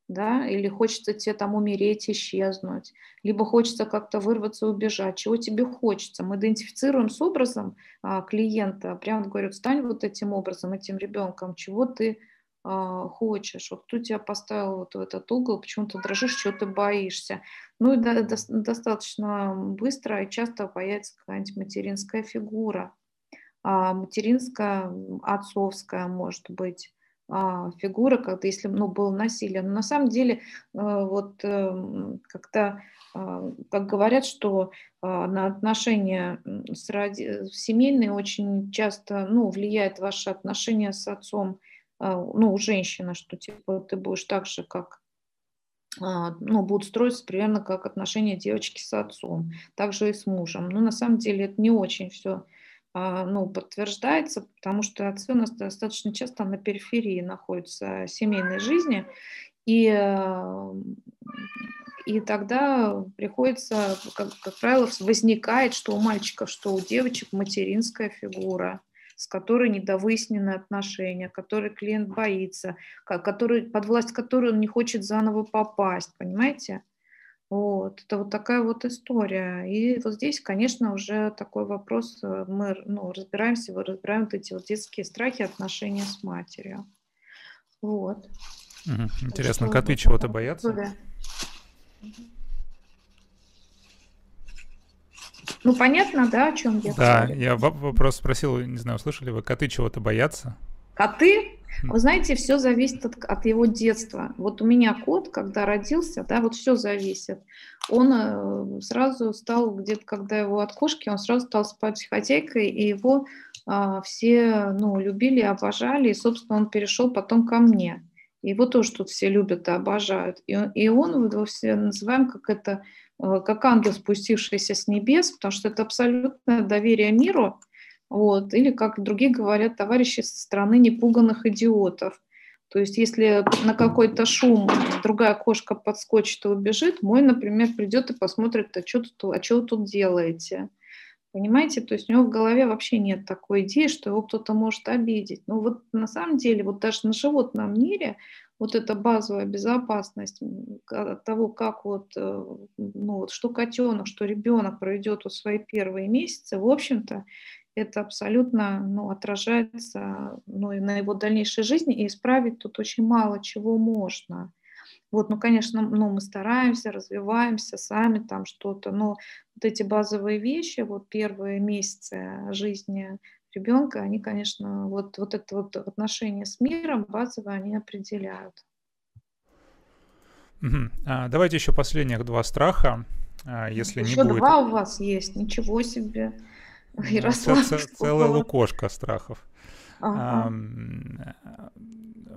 да, или хочется тебе там умереть, исчезнуть, либо хочется как-то вырваться, убежать, чего тебе хочется. Мы идентифицируем с образом а, клиента, прямо говорят, стань вот этим образом, этим ребенком, чего ты а, хочешь, вот кто тебя поставил вот в этот угол, почему ты дрожишь, чего ты боишься. Ну и до, до, достаточно быстро и часто появится какая-нибудь материнская фигура, материнская, отцовская, может быть, а, фигура, когда если ну, было насилие. Но на самом деле э, вот эм, как-то, а, как говорят, что а, на отношения с роди... семейные очень часто ну, влияет ваше отношение с отцом, ну, у женщины, что типа ты будешь так же, как ну, будут строиться примерно как отношения девочки с отцом, также и с мужем. Но на самом деле это не очень все а, ну, подтверждается, потому что отцы у нас достаточно часто на периферии находятся семейной жизни, и, и тогда приходится, как, как правило, возникает, что у мальчиков, что у девочек материнская фигура, с которой недовыяснены отношения, которой клиент боится, который, под власть которой он не хочет заново попасть, понимаете? Вот, это вот такая вот история. И вот здесь, конечно, уже такой вопрос, э, мы ну, разбираемся, мы разбираем вот эти вот детские страхи, отношения с матерью. Вот. Угу. Интересно, коты чего-то боятся? Да. Ну, понятно, да, о чем я Да, говорю? я вопрос спросил, не знаю, слышали вы, коты чего-то боятся? Коты? Вы знаете, все зависит от, от его детства. Вот у меня кот, когда родился, да, вот все зависит. Он э, сразу стал, где-то когда его от кошки, он сразу стал спать хозяйкой, и его э, все, ну, любили, обожали, и, собственно, он перешел потом ко мне. Его тоже тут все любят и обожают. И, и он, его все называем как это, э, как ангел, спустившийся с небес, потому что это абсолютное доверие миру, вот. Или, как другие говорят, товарищи со стороны непуганных идиотов. То есть, если на какой-то шум другая кошка подскочит и убежит, мой, например, придет и посмотрит, а что, тут, а что вы тут делаете. Понимаете? То есть у него в голове вообще нет такой идеи, что его кто-то может обидеть. Но вот на самом деле, вот даже на животном мире вот эта базовая безопасность от того, как вот, э, ну, вот что котенок, что ребенок проведет вот свои первые месяцы, в общем-то, это абсолютно ну, отражается ну, и на его дальнейшей жизни, и исправить тут очень мало чего можно. Вот, ну, конечно, ну, мы стараемся, развиваемся сами там что-то, но вот эти базовые вещи, вот первые месяцы жизни ребенка, они, конечно, вот, вот это вот отношение с миром базовые они определяют. Угу. А, давайте еще последних два страха. А если Еще не будет... два у вас есть, ничего себе. Ярослав, ну, целая лукошка страхов. Ага.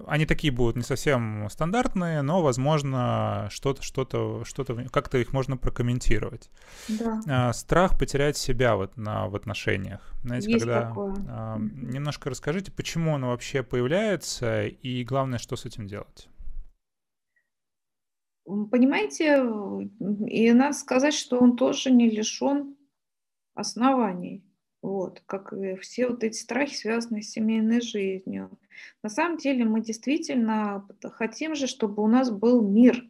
Они такие будут не совсем стандартные, но, возможно, что-то, что-то, что-то, как-то их можно прокомментировать. Да. А, страх потерять себя вот на, в отношениях. Знаете, Есть когда... такое. Немножко расскажите, почему он вообще появляется, и главное, что с этим делать? Понимаете, и надо сказать, что он тоже не лишен оснований. Вот, как и все вот эти страхи, связанные с семейной жизнью. На самом деле мы действительно хотим же, чтобы у нас был мир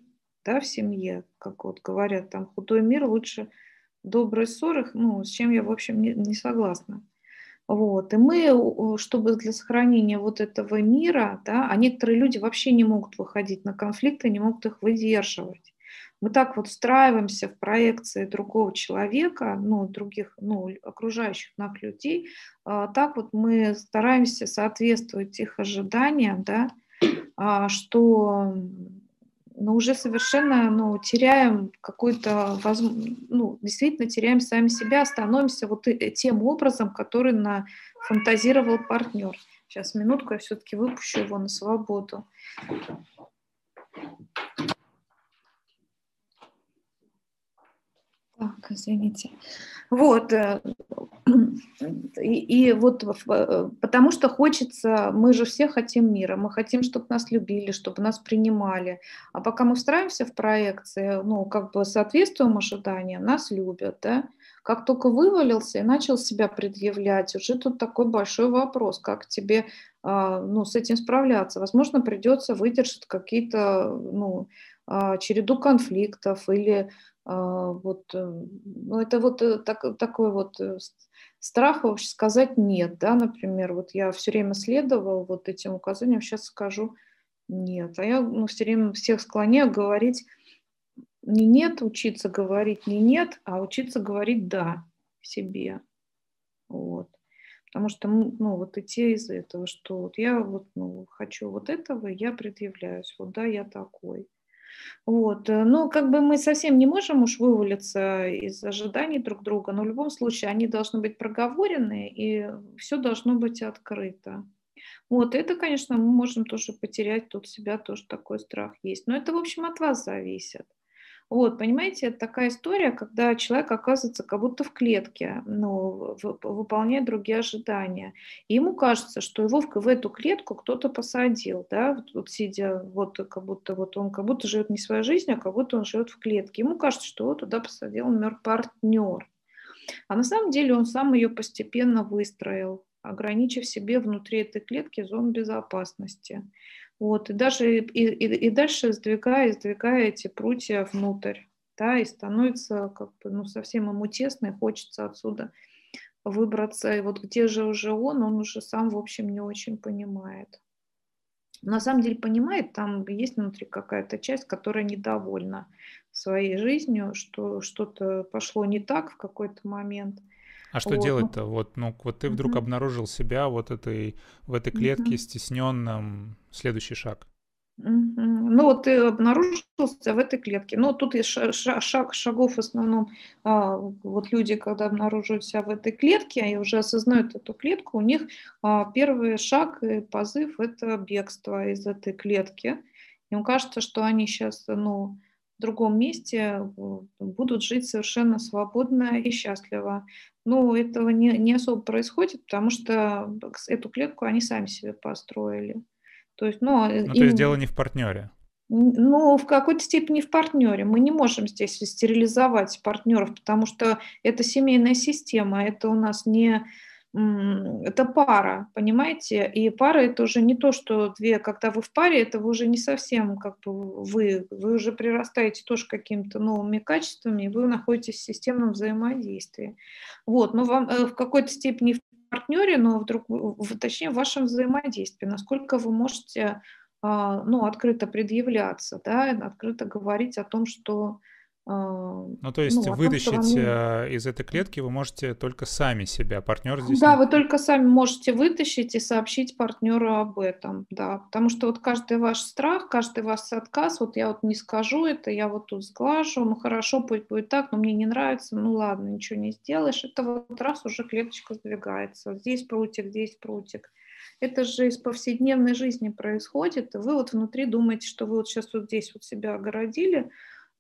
да, в семье, как вот говорят, там худой мир лучше доброй ссоры, ну, с чем я, в общем, не, не согласна. Вот. И мы, чтобы для сохранения вот этого мира, да, а некоторые люди вообще не могут выходить на конфликты, не могут их выдерживать мы так вот встраиваемся в проекции другого человека, ну, других, ну, окружающих нас людей, а, так вот мы стараемся соответствовать их ожиданиям, да, а, что ну, уже совершенно ну, теряем какой-то, ну, действительно теряем сами себя, становимся вот тем образом, который на фантазировал партнер. Сейчас минутку, я все-таки выпущу его на свободу. Так, извините. Вот. Э, и, и вот э, потому что хочется, мы же все хотим мира, мы хотим, чтобы нас любили, чтобы нас принимали. А пока мы встраиваемся в проекции, ну, как бы соответствуем ожиданиям, нас любят, да. Как только вывалился и начал себя предъявлять, уже тут такой большой вопрос, как тебе а, ну, с этим справляться. Возможно, придется выдержать какие-то, ну, а, череду конфликтов или вот, э, ну, это вот э, так, такой вот э, страх вообще сказать нет, да, например, вот я все время следовал вот этим указаниям, сейчас скажу нет, а я ну, все время всех склоняю говорить не нет, учиться говорить не нет, а учиться говорить да себе, вот. Потому что, ну, вот идти из этого, что вот я вот, ну, хочу вот этого, я предъявляюсь, вот да, я такой. Вот. Э, ну, как бы мы совсем не можем уж вывалиться из ожиданий друг друга, но в любом случае они должны быть проговорены, и все должно быть открыто. Вот, это, конечно, мы можем тоже потерять тут себя, тоже такой страх есть. Но это, в общем, от вас зависит. Вот, понимаете, это такая история, когда человек оказывается как будто в клетке, ну, в, выполняет другие ожидания. И ему кажется, что его в, в эту клетку кто-то посадил, да, вот, вот сидя, вот как будто вот он как будто живет не своей жизнью, а как будто он живет в клетке. Ему кажется, что его туда посадил мер партнер. А на самом деле он сам ее постепенно выстроил, ограничив себе внутри этой клетки зону безопасности. Вот, и даже и, и, и дальше сдвигая, сдвигая эти прутья внутрь, да, и становится как бы, ну, совсем ему тесно, и хочется отсюда выбраться. И вот где же уже он, он уже сам, в общем, не очень понимает. На самом деле понимает, там есть внутри какая-то часть, которая недовольна своей жизнью, что что-то пошло не так в какой-то момент – а что вот. делать-то? Вот, ну, вот ты вдруг угу. обнаружил себя вот этой, в этой клетке угу. стесненном. Следующий шаг. Ну, вот ты обнаружился в этой клетке. Ну, тут есть шаг, шагов в основном. А, вот люди, когда обнаруживают себя в этой клетке и уже осознают эту клетку, у них а, первый шаг и позыв – это бегство из этой клетки. Им кажется, что они сейчас, ну, другом месте будут жить совершенно свободно и счастливо. Но этого не, не особо происходит, потому что эту клетку они сами себе построили. То есть, ну, а, ну им... то есть дело не в партнере. Ну, в какой-то степени в партнере. Мы не можем здесь стерилизовать партнеров, потому что это семейная система, это у нас не это пара, понимаете? И пара это уже не то, что две, когда вы в паре, это вы уже не совсем как бы вы, вы уже прирастаете тоже какими-то новыми качествами, и вы находитесь в системном взаимодействии. Вот, но вам э, в какой-то степени в партнере, но вдруг, точнее в вашем взаимодействии, насколько вы можете а, ну, открыто предъявляться, да, открыто говорить о том, что ну, то есть ну, вытащить том, вам... Э, из этой клетки вы можете только сами себя, партнер здесь... Да, вы только сами можете вытащить и сообщить партнеру об этом, да, потому что вот каждый ваш страх, каждый ваш отказ, вот я вот не скажу это, я вот тут сглажу, ну хорошо, пусть будет так, но мне не нравится, ну ладно, ничего не сделаешь, это вот раз уже клеточка сдвигается, здесь прутик, здесь прутик. Это же из повседневной жизни происходит, и вы вот внутри думаете, что вы вот сейчас вот здесь вот себя огородили,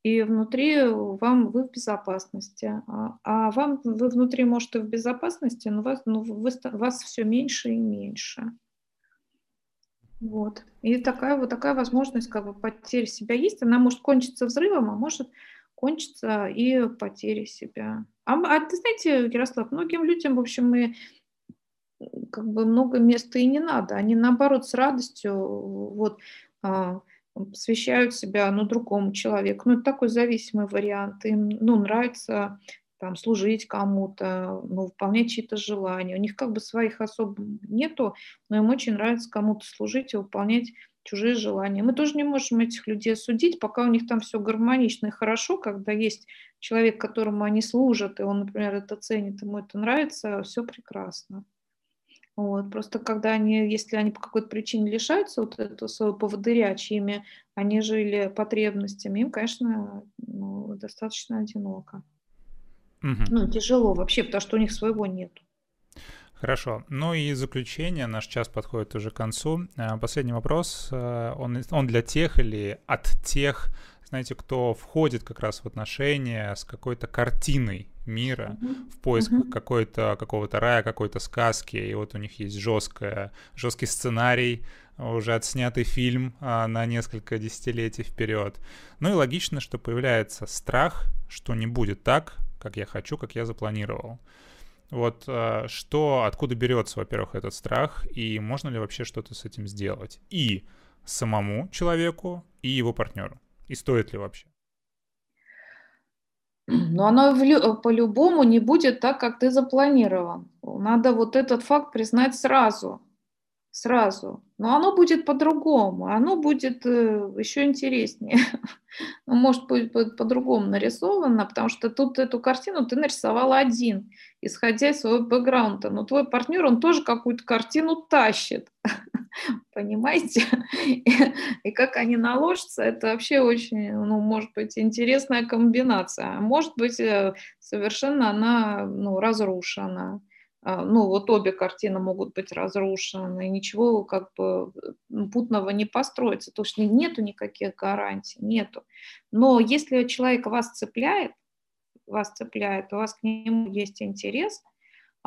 и внутри вам вы в безопасности. А, а вам вы внутри, может, и в безопасности, но вас, ну, вы, вас все меньше и меньше. Вот. И такая вот такая возможность как бы потери себя есть. Она может кончиться взрывом, а может кончиться и потерей себя. А, а ты знаете, Ярослав, многим людям, в общем, и как бы много места и не надо. Они наоборот с радостью вот а, посвящают себя ну, другому человеку. Ну, это такой зависимый вариант. Им ну, нравится там, служить кому-то, ну, выполнять чьи-то желания. У них как бы своих особо нету, но им очень нравится кому-то служить и выполнять чужие желания. Мы тоже не можем этих людей судить, пока у них там все гармонично и хорошо, когда есть человек, которому они служат, и он, например, это ценит, ему это нравится, все прекрасно. Вот. Просто когда они, если они по какой-то причине лишаются вот этого своего поводыря, чьими они жили потребностями, им, конечно, ну, достаточно одиноко. Угу. Ну, тяжело вообще, потому что у них своего нет. Хорошо. Ну и заключение, наш час подходит уже к концу. А, последний вопрос. А, он, он для тех или от тех, знаете, кто входит как раз в отношения с какой-то картиной мира mm-hmm. в поисках mm-hmm. какой-то какого-то рая, какой-то сказки, и вот у них есть жесткая, жесткий сценарий, уже отснятый фильм а, на несколько десятилетий вперед. Ну и логично, что появляется страх, что не будет так, как я хочу, как я запланировал. Вот а, что, откуда берется, во-первых, этот страх, и можно ли вообще что-то с этим сделать? И самому человеку, и его партнеру. И стоит ли вообще? Но оно по-любому не будет так, как ты запланировал. Надо вот этот факт признать сразу. Сразу. Но оно будет по-другому. Оно будет э, еще интереснее. Ну, может быть, по-другому нарисовано, потому что тут эту картину ты нарисовал один, исходя из своего бэкграунда. Но твой партнер, он тоже какую-то картину тащит. Понимаете? И, как они наложатся, это вообще очень, ну, может быть, интересная комбинация. Может быть, э, совершенно она ну, разрушена. А, ну, вот обе картины могут быть разрушены, ничего как бы путного не построится, потому что нету никаких гарантий, нету. Но если человек вас цепляет, вас цепляет, у вас к нему есть интерес –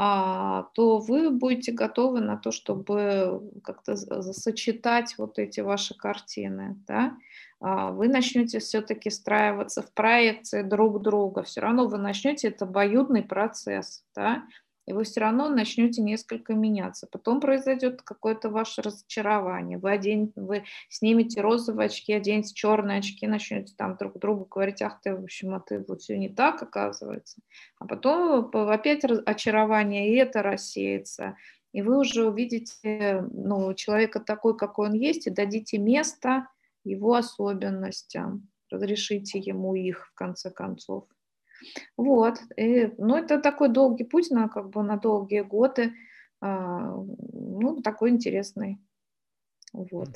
а, то вы будете готовы на то, чтобы как-то сочетать вот эти ваши картины. Да? А, вы начнете все-таки встраиваться в проекции друг друга, все равно вы начнете, это обоюдный процесс. Да? И вы все равно начнете несколько меняться. Потом произойдет какое-то ваше разочарование. Вы, одень, вы снимете розовые очки, оденете черные очки, начнете там друг другу говорить, ах ты, в общем, а ты вот все не так, оказывается. А потом опять очарование, и это рассеется. И вы уже увидите ну, человека такой, какой он есть, и дадите место его особенностям, разрешите ему их, в конце концов. Вот. И, ну, это такой долгий путь на, как бы, на долгие годы. А, ну, такой интересный. Вот.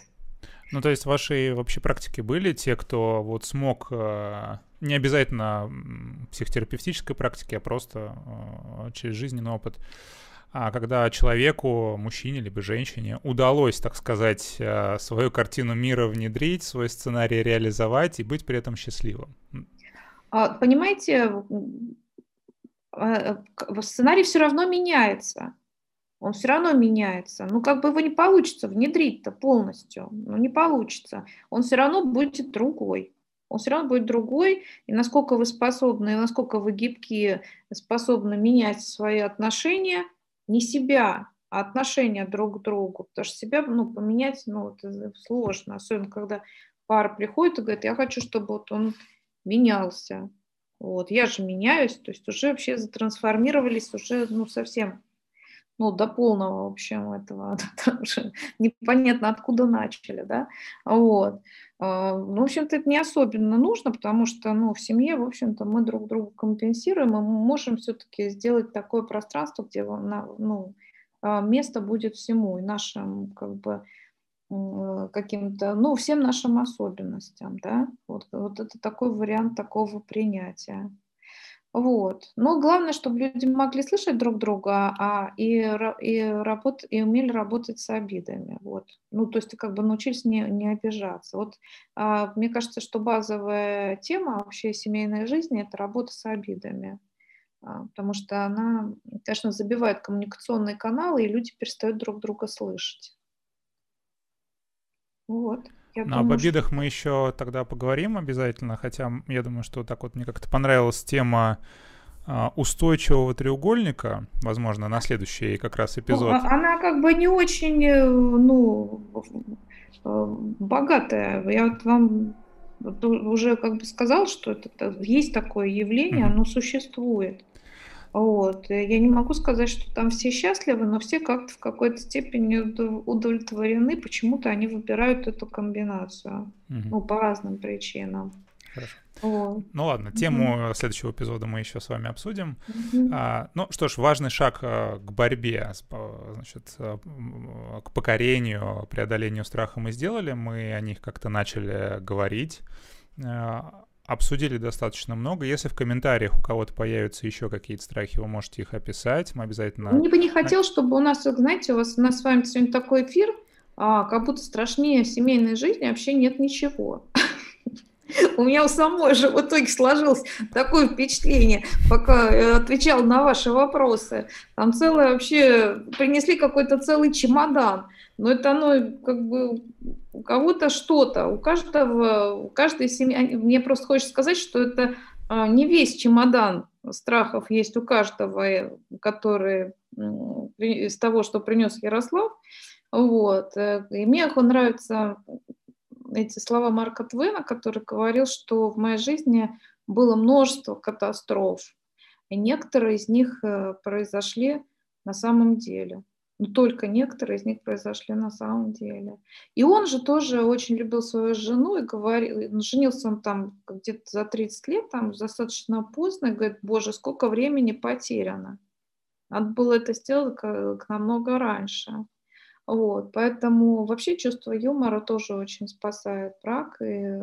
Ну, то есть ваши вообще практики были те, кто вот смог, а, не обязательно психотерапевтической практики, а просто а, через жизненный опыт, а когда человеку, мужчине либо женщине удалось, так сказать, свою картину мира внедрить, свой сценарий реализовать и быть при этом счастливым. А, понимаете, а, сценарий все равно меняется. Он все равно меняется. Ну, как бы его не получится внедрить-то полностью. Ну, не получится. Он все равно будет другой. Он все равно будет другой. И насколько вы способны, и насколько вы гибкие, способны менять свои отношения, не себя, а отношения друг к другу. Потому что себя ну, поменять ну, это сложно. Особенно, когда пара приходит и говорит, я хочу, чтобы вот он менялся. Вот, я же меняюсь, то есть уже вообще затрансформировались, уже ну, совсем ну, до полного, в общем, этого, непонятно откуда начали, да, вот. А, ну, в общем-то, это не особенно нужно, потому что, ну, в семье, в общем-то, мы друг друга компенсируем, и мы можем все-таки сделать такое пространство, где, ну, а, место будет всему, и нашим, как бы, каким-то, ну, всем нашим особенностям, да, вот, вот это такой вариант такого принятия. Вот. Но главное, чтобы люди могли слышать друг друга а, и, и, работ, и умели работать с обидами. Вот. Ну, то есть как бы научились не, не обижаться. Вот а, мне кажется, что базовая тема вообще семейной жизни – это работа с обидами. А, потому что она, конечно, забивает коммуникационные каналы, и люди перестают друг друга слышать. Вот. Я Но ну, думаю, об обидах что... мы еще тогда поговорим обязательно, хотя я думаю, что так вот мне как-то понравилась тема а, устойчивого треугольника, возможно, на следующий как раз ну, эпизод. Ну, она как бы не очень, э, ну, э, богатая. Я вот вам уже как бы сказал, что это есть такое явление, mm-hmm. оно существует. Вот. Я не могу сказать, что там все счастливы, но все как-то в какой-то степени удовлетворены. Почему-то они выбирают эту комбинацию. Угу. Ну, по разным причинам. Хорошо. Вот. Ну ладно, тему угу. следующего эпизода мы еще с вами обсудим. Угу. А, ну что ж, важный шаг а, к борьбе, значит, а, к покорению, преодолению страха мы сделали. Мы о них как-то начали говорить. Обсудили достаточно много. Если в комментариях у кого-то появятся еще какие-то страхи, вы можете их описать. Мы обязательно... Мне бы не хотел, чтобы у нас, знаете, у вас у нас с вами сегодня такой эфир, а, как будто страшнее семейной жизни вообще нет ничего. У меня у самой же в итоге сложилось такое впечатление, пока отвечал на ваши вопросы. Там целое вообще, принесли какой-то целый чемодан. Но это оно как бы у кого-то что-то, у каждого, у каждой семьи. Мне просто хочется сказать, что это а, не весь чемодан страхов есть у каждого, который из того, что принес Ярослав. Вот. Э, и мне нравятся эти слова Марка Твена, который говорил, что в моей жизни было множество катастроф, и некоторые из них э, произошли на самом деле но только некоторые из них произошли на самом деле. И он же тоже очень любил свою жену и говорил, женился он там где-то за 30 лет, там достаточно поздно, и говорит, боже, сколько времени потеряно. Надо было это сделать намного раньше. Вот, поэтому вообще чувство юмора тоже очень спасает брак, и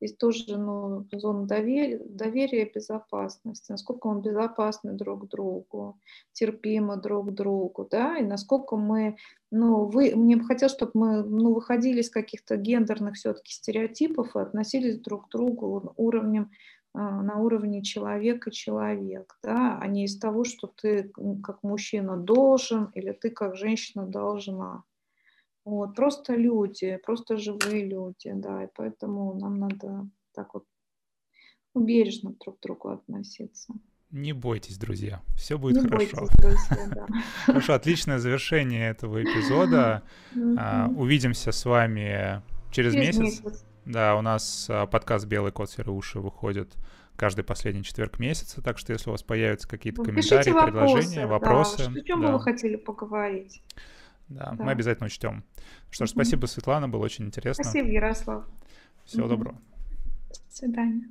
Здесь тоже ну, зона доверия, доверия безопасности, насколько мы безопасны друг другу, терпимы друг другу, да, и насколько мы, ну, вы, мне бы хотелось, чтобы мы, ну, выходили из каких-то гендерных все-таки стереотипов и относились друг к другу уровнем, а, на уровне человека-человек, да, а не из того, что ты как мужчина должен или ты как женщина должна. Вот, просто люди, просто живые люди, да, и поэтому нам надо так вот бережно друг к другу относиться. Не бойтесь, друзья, все будет Не хорошо. Бойтесь, друзья, да. Хорошо, отличное завершение этого эпизода. А, увидимся с вами через, месяц. Да, у нас а, подкаст «Белый кот серые уши» выходит каждый последний четверг месяца, так что если у вас появятся какие-то комментарии, вопросы, предложения, вопросы... О чем да. бы вы хотели поговорить? Да, да, мы обязательно учтем. Что ж, спасибо, Светлана, было очень интересно. Спасибо, Ярослав. Всего доброго. До свидания.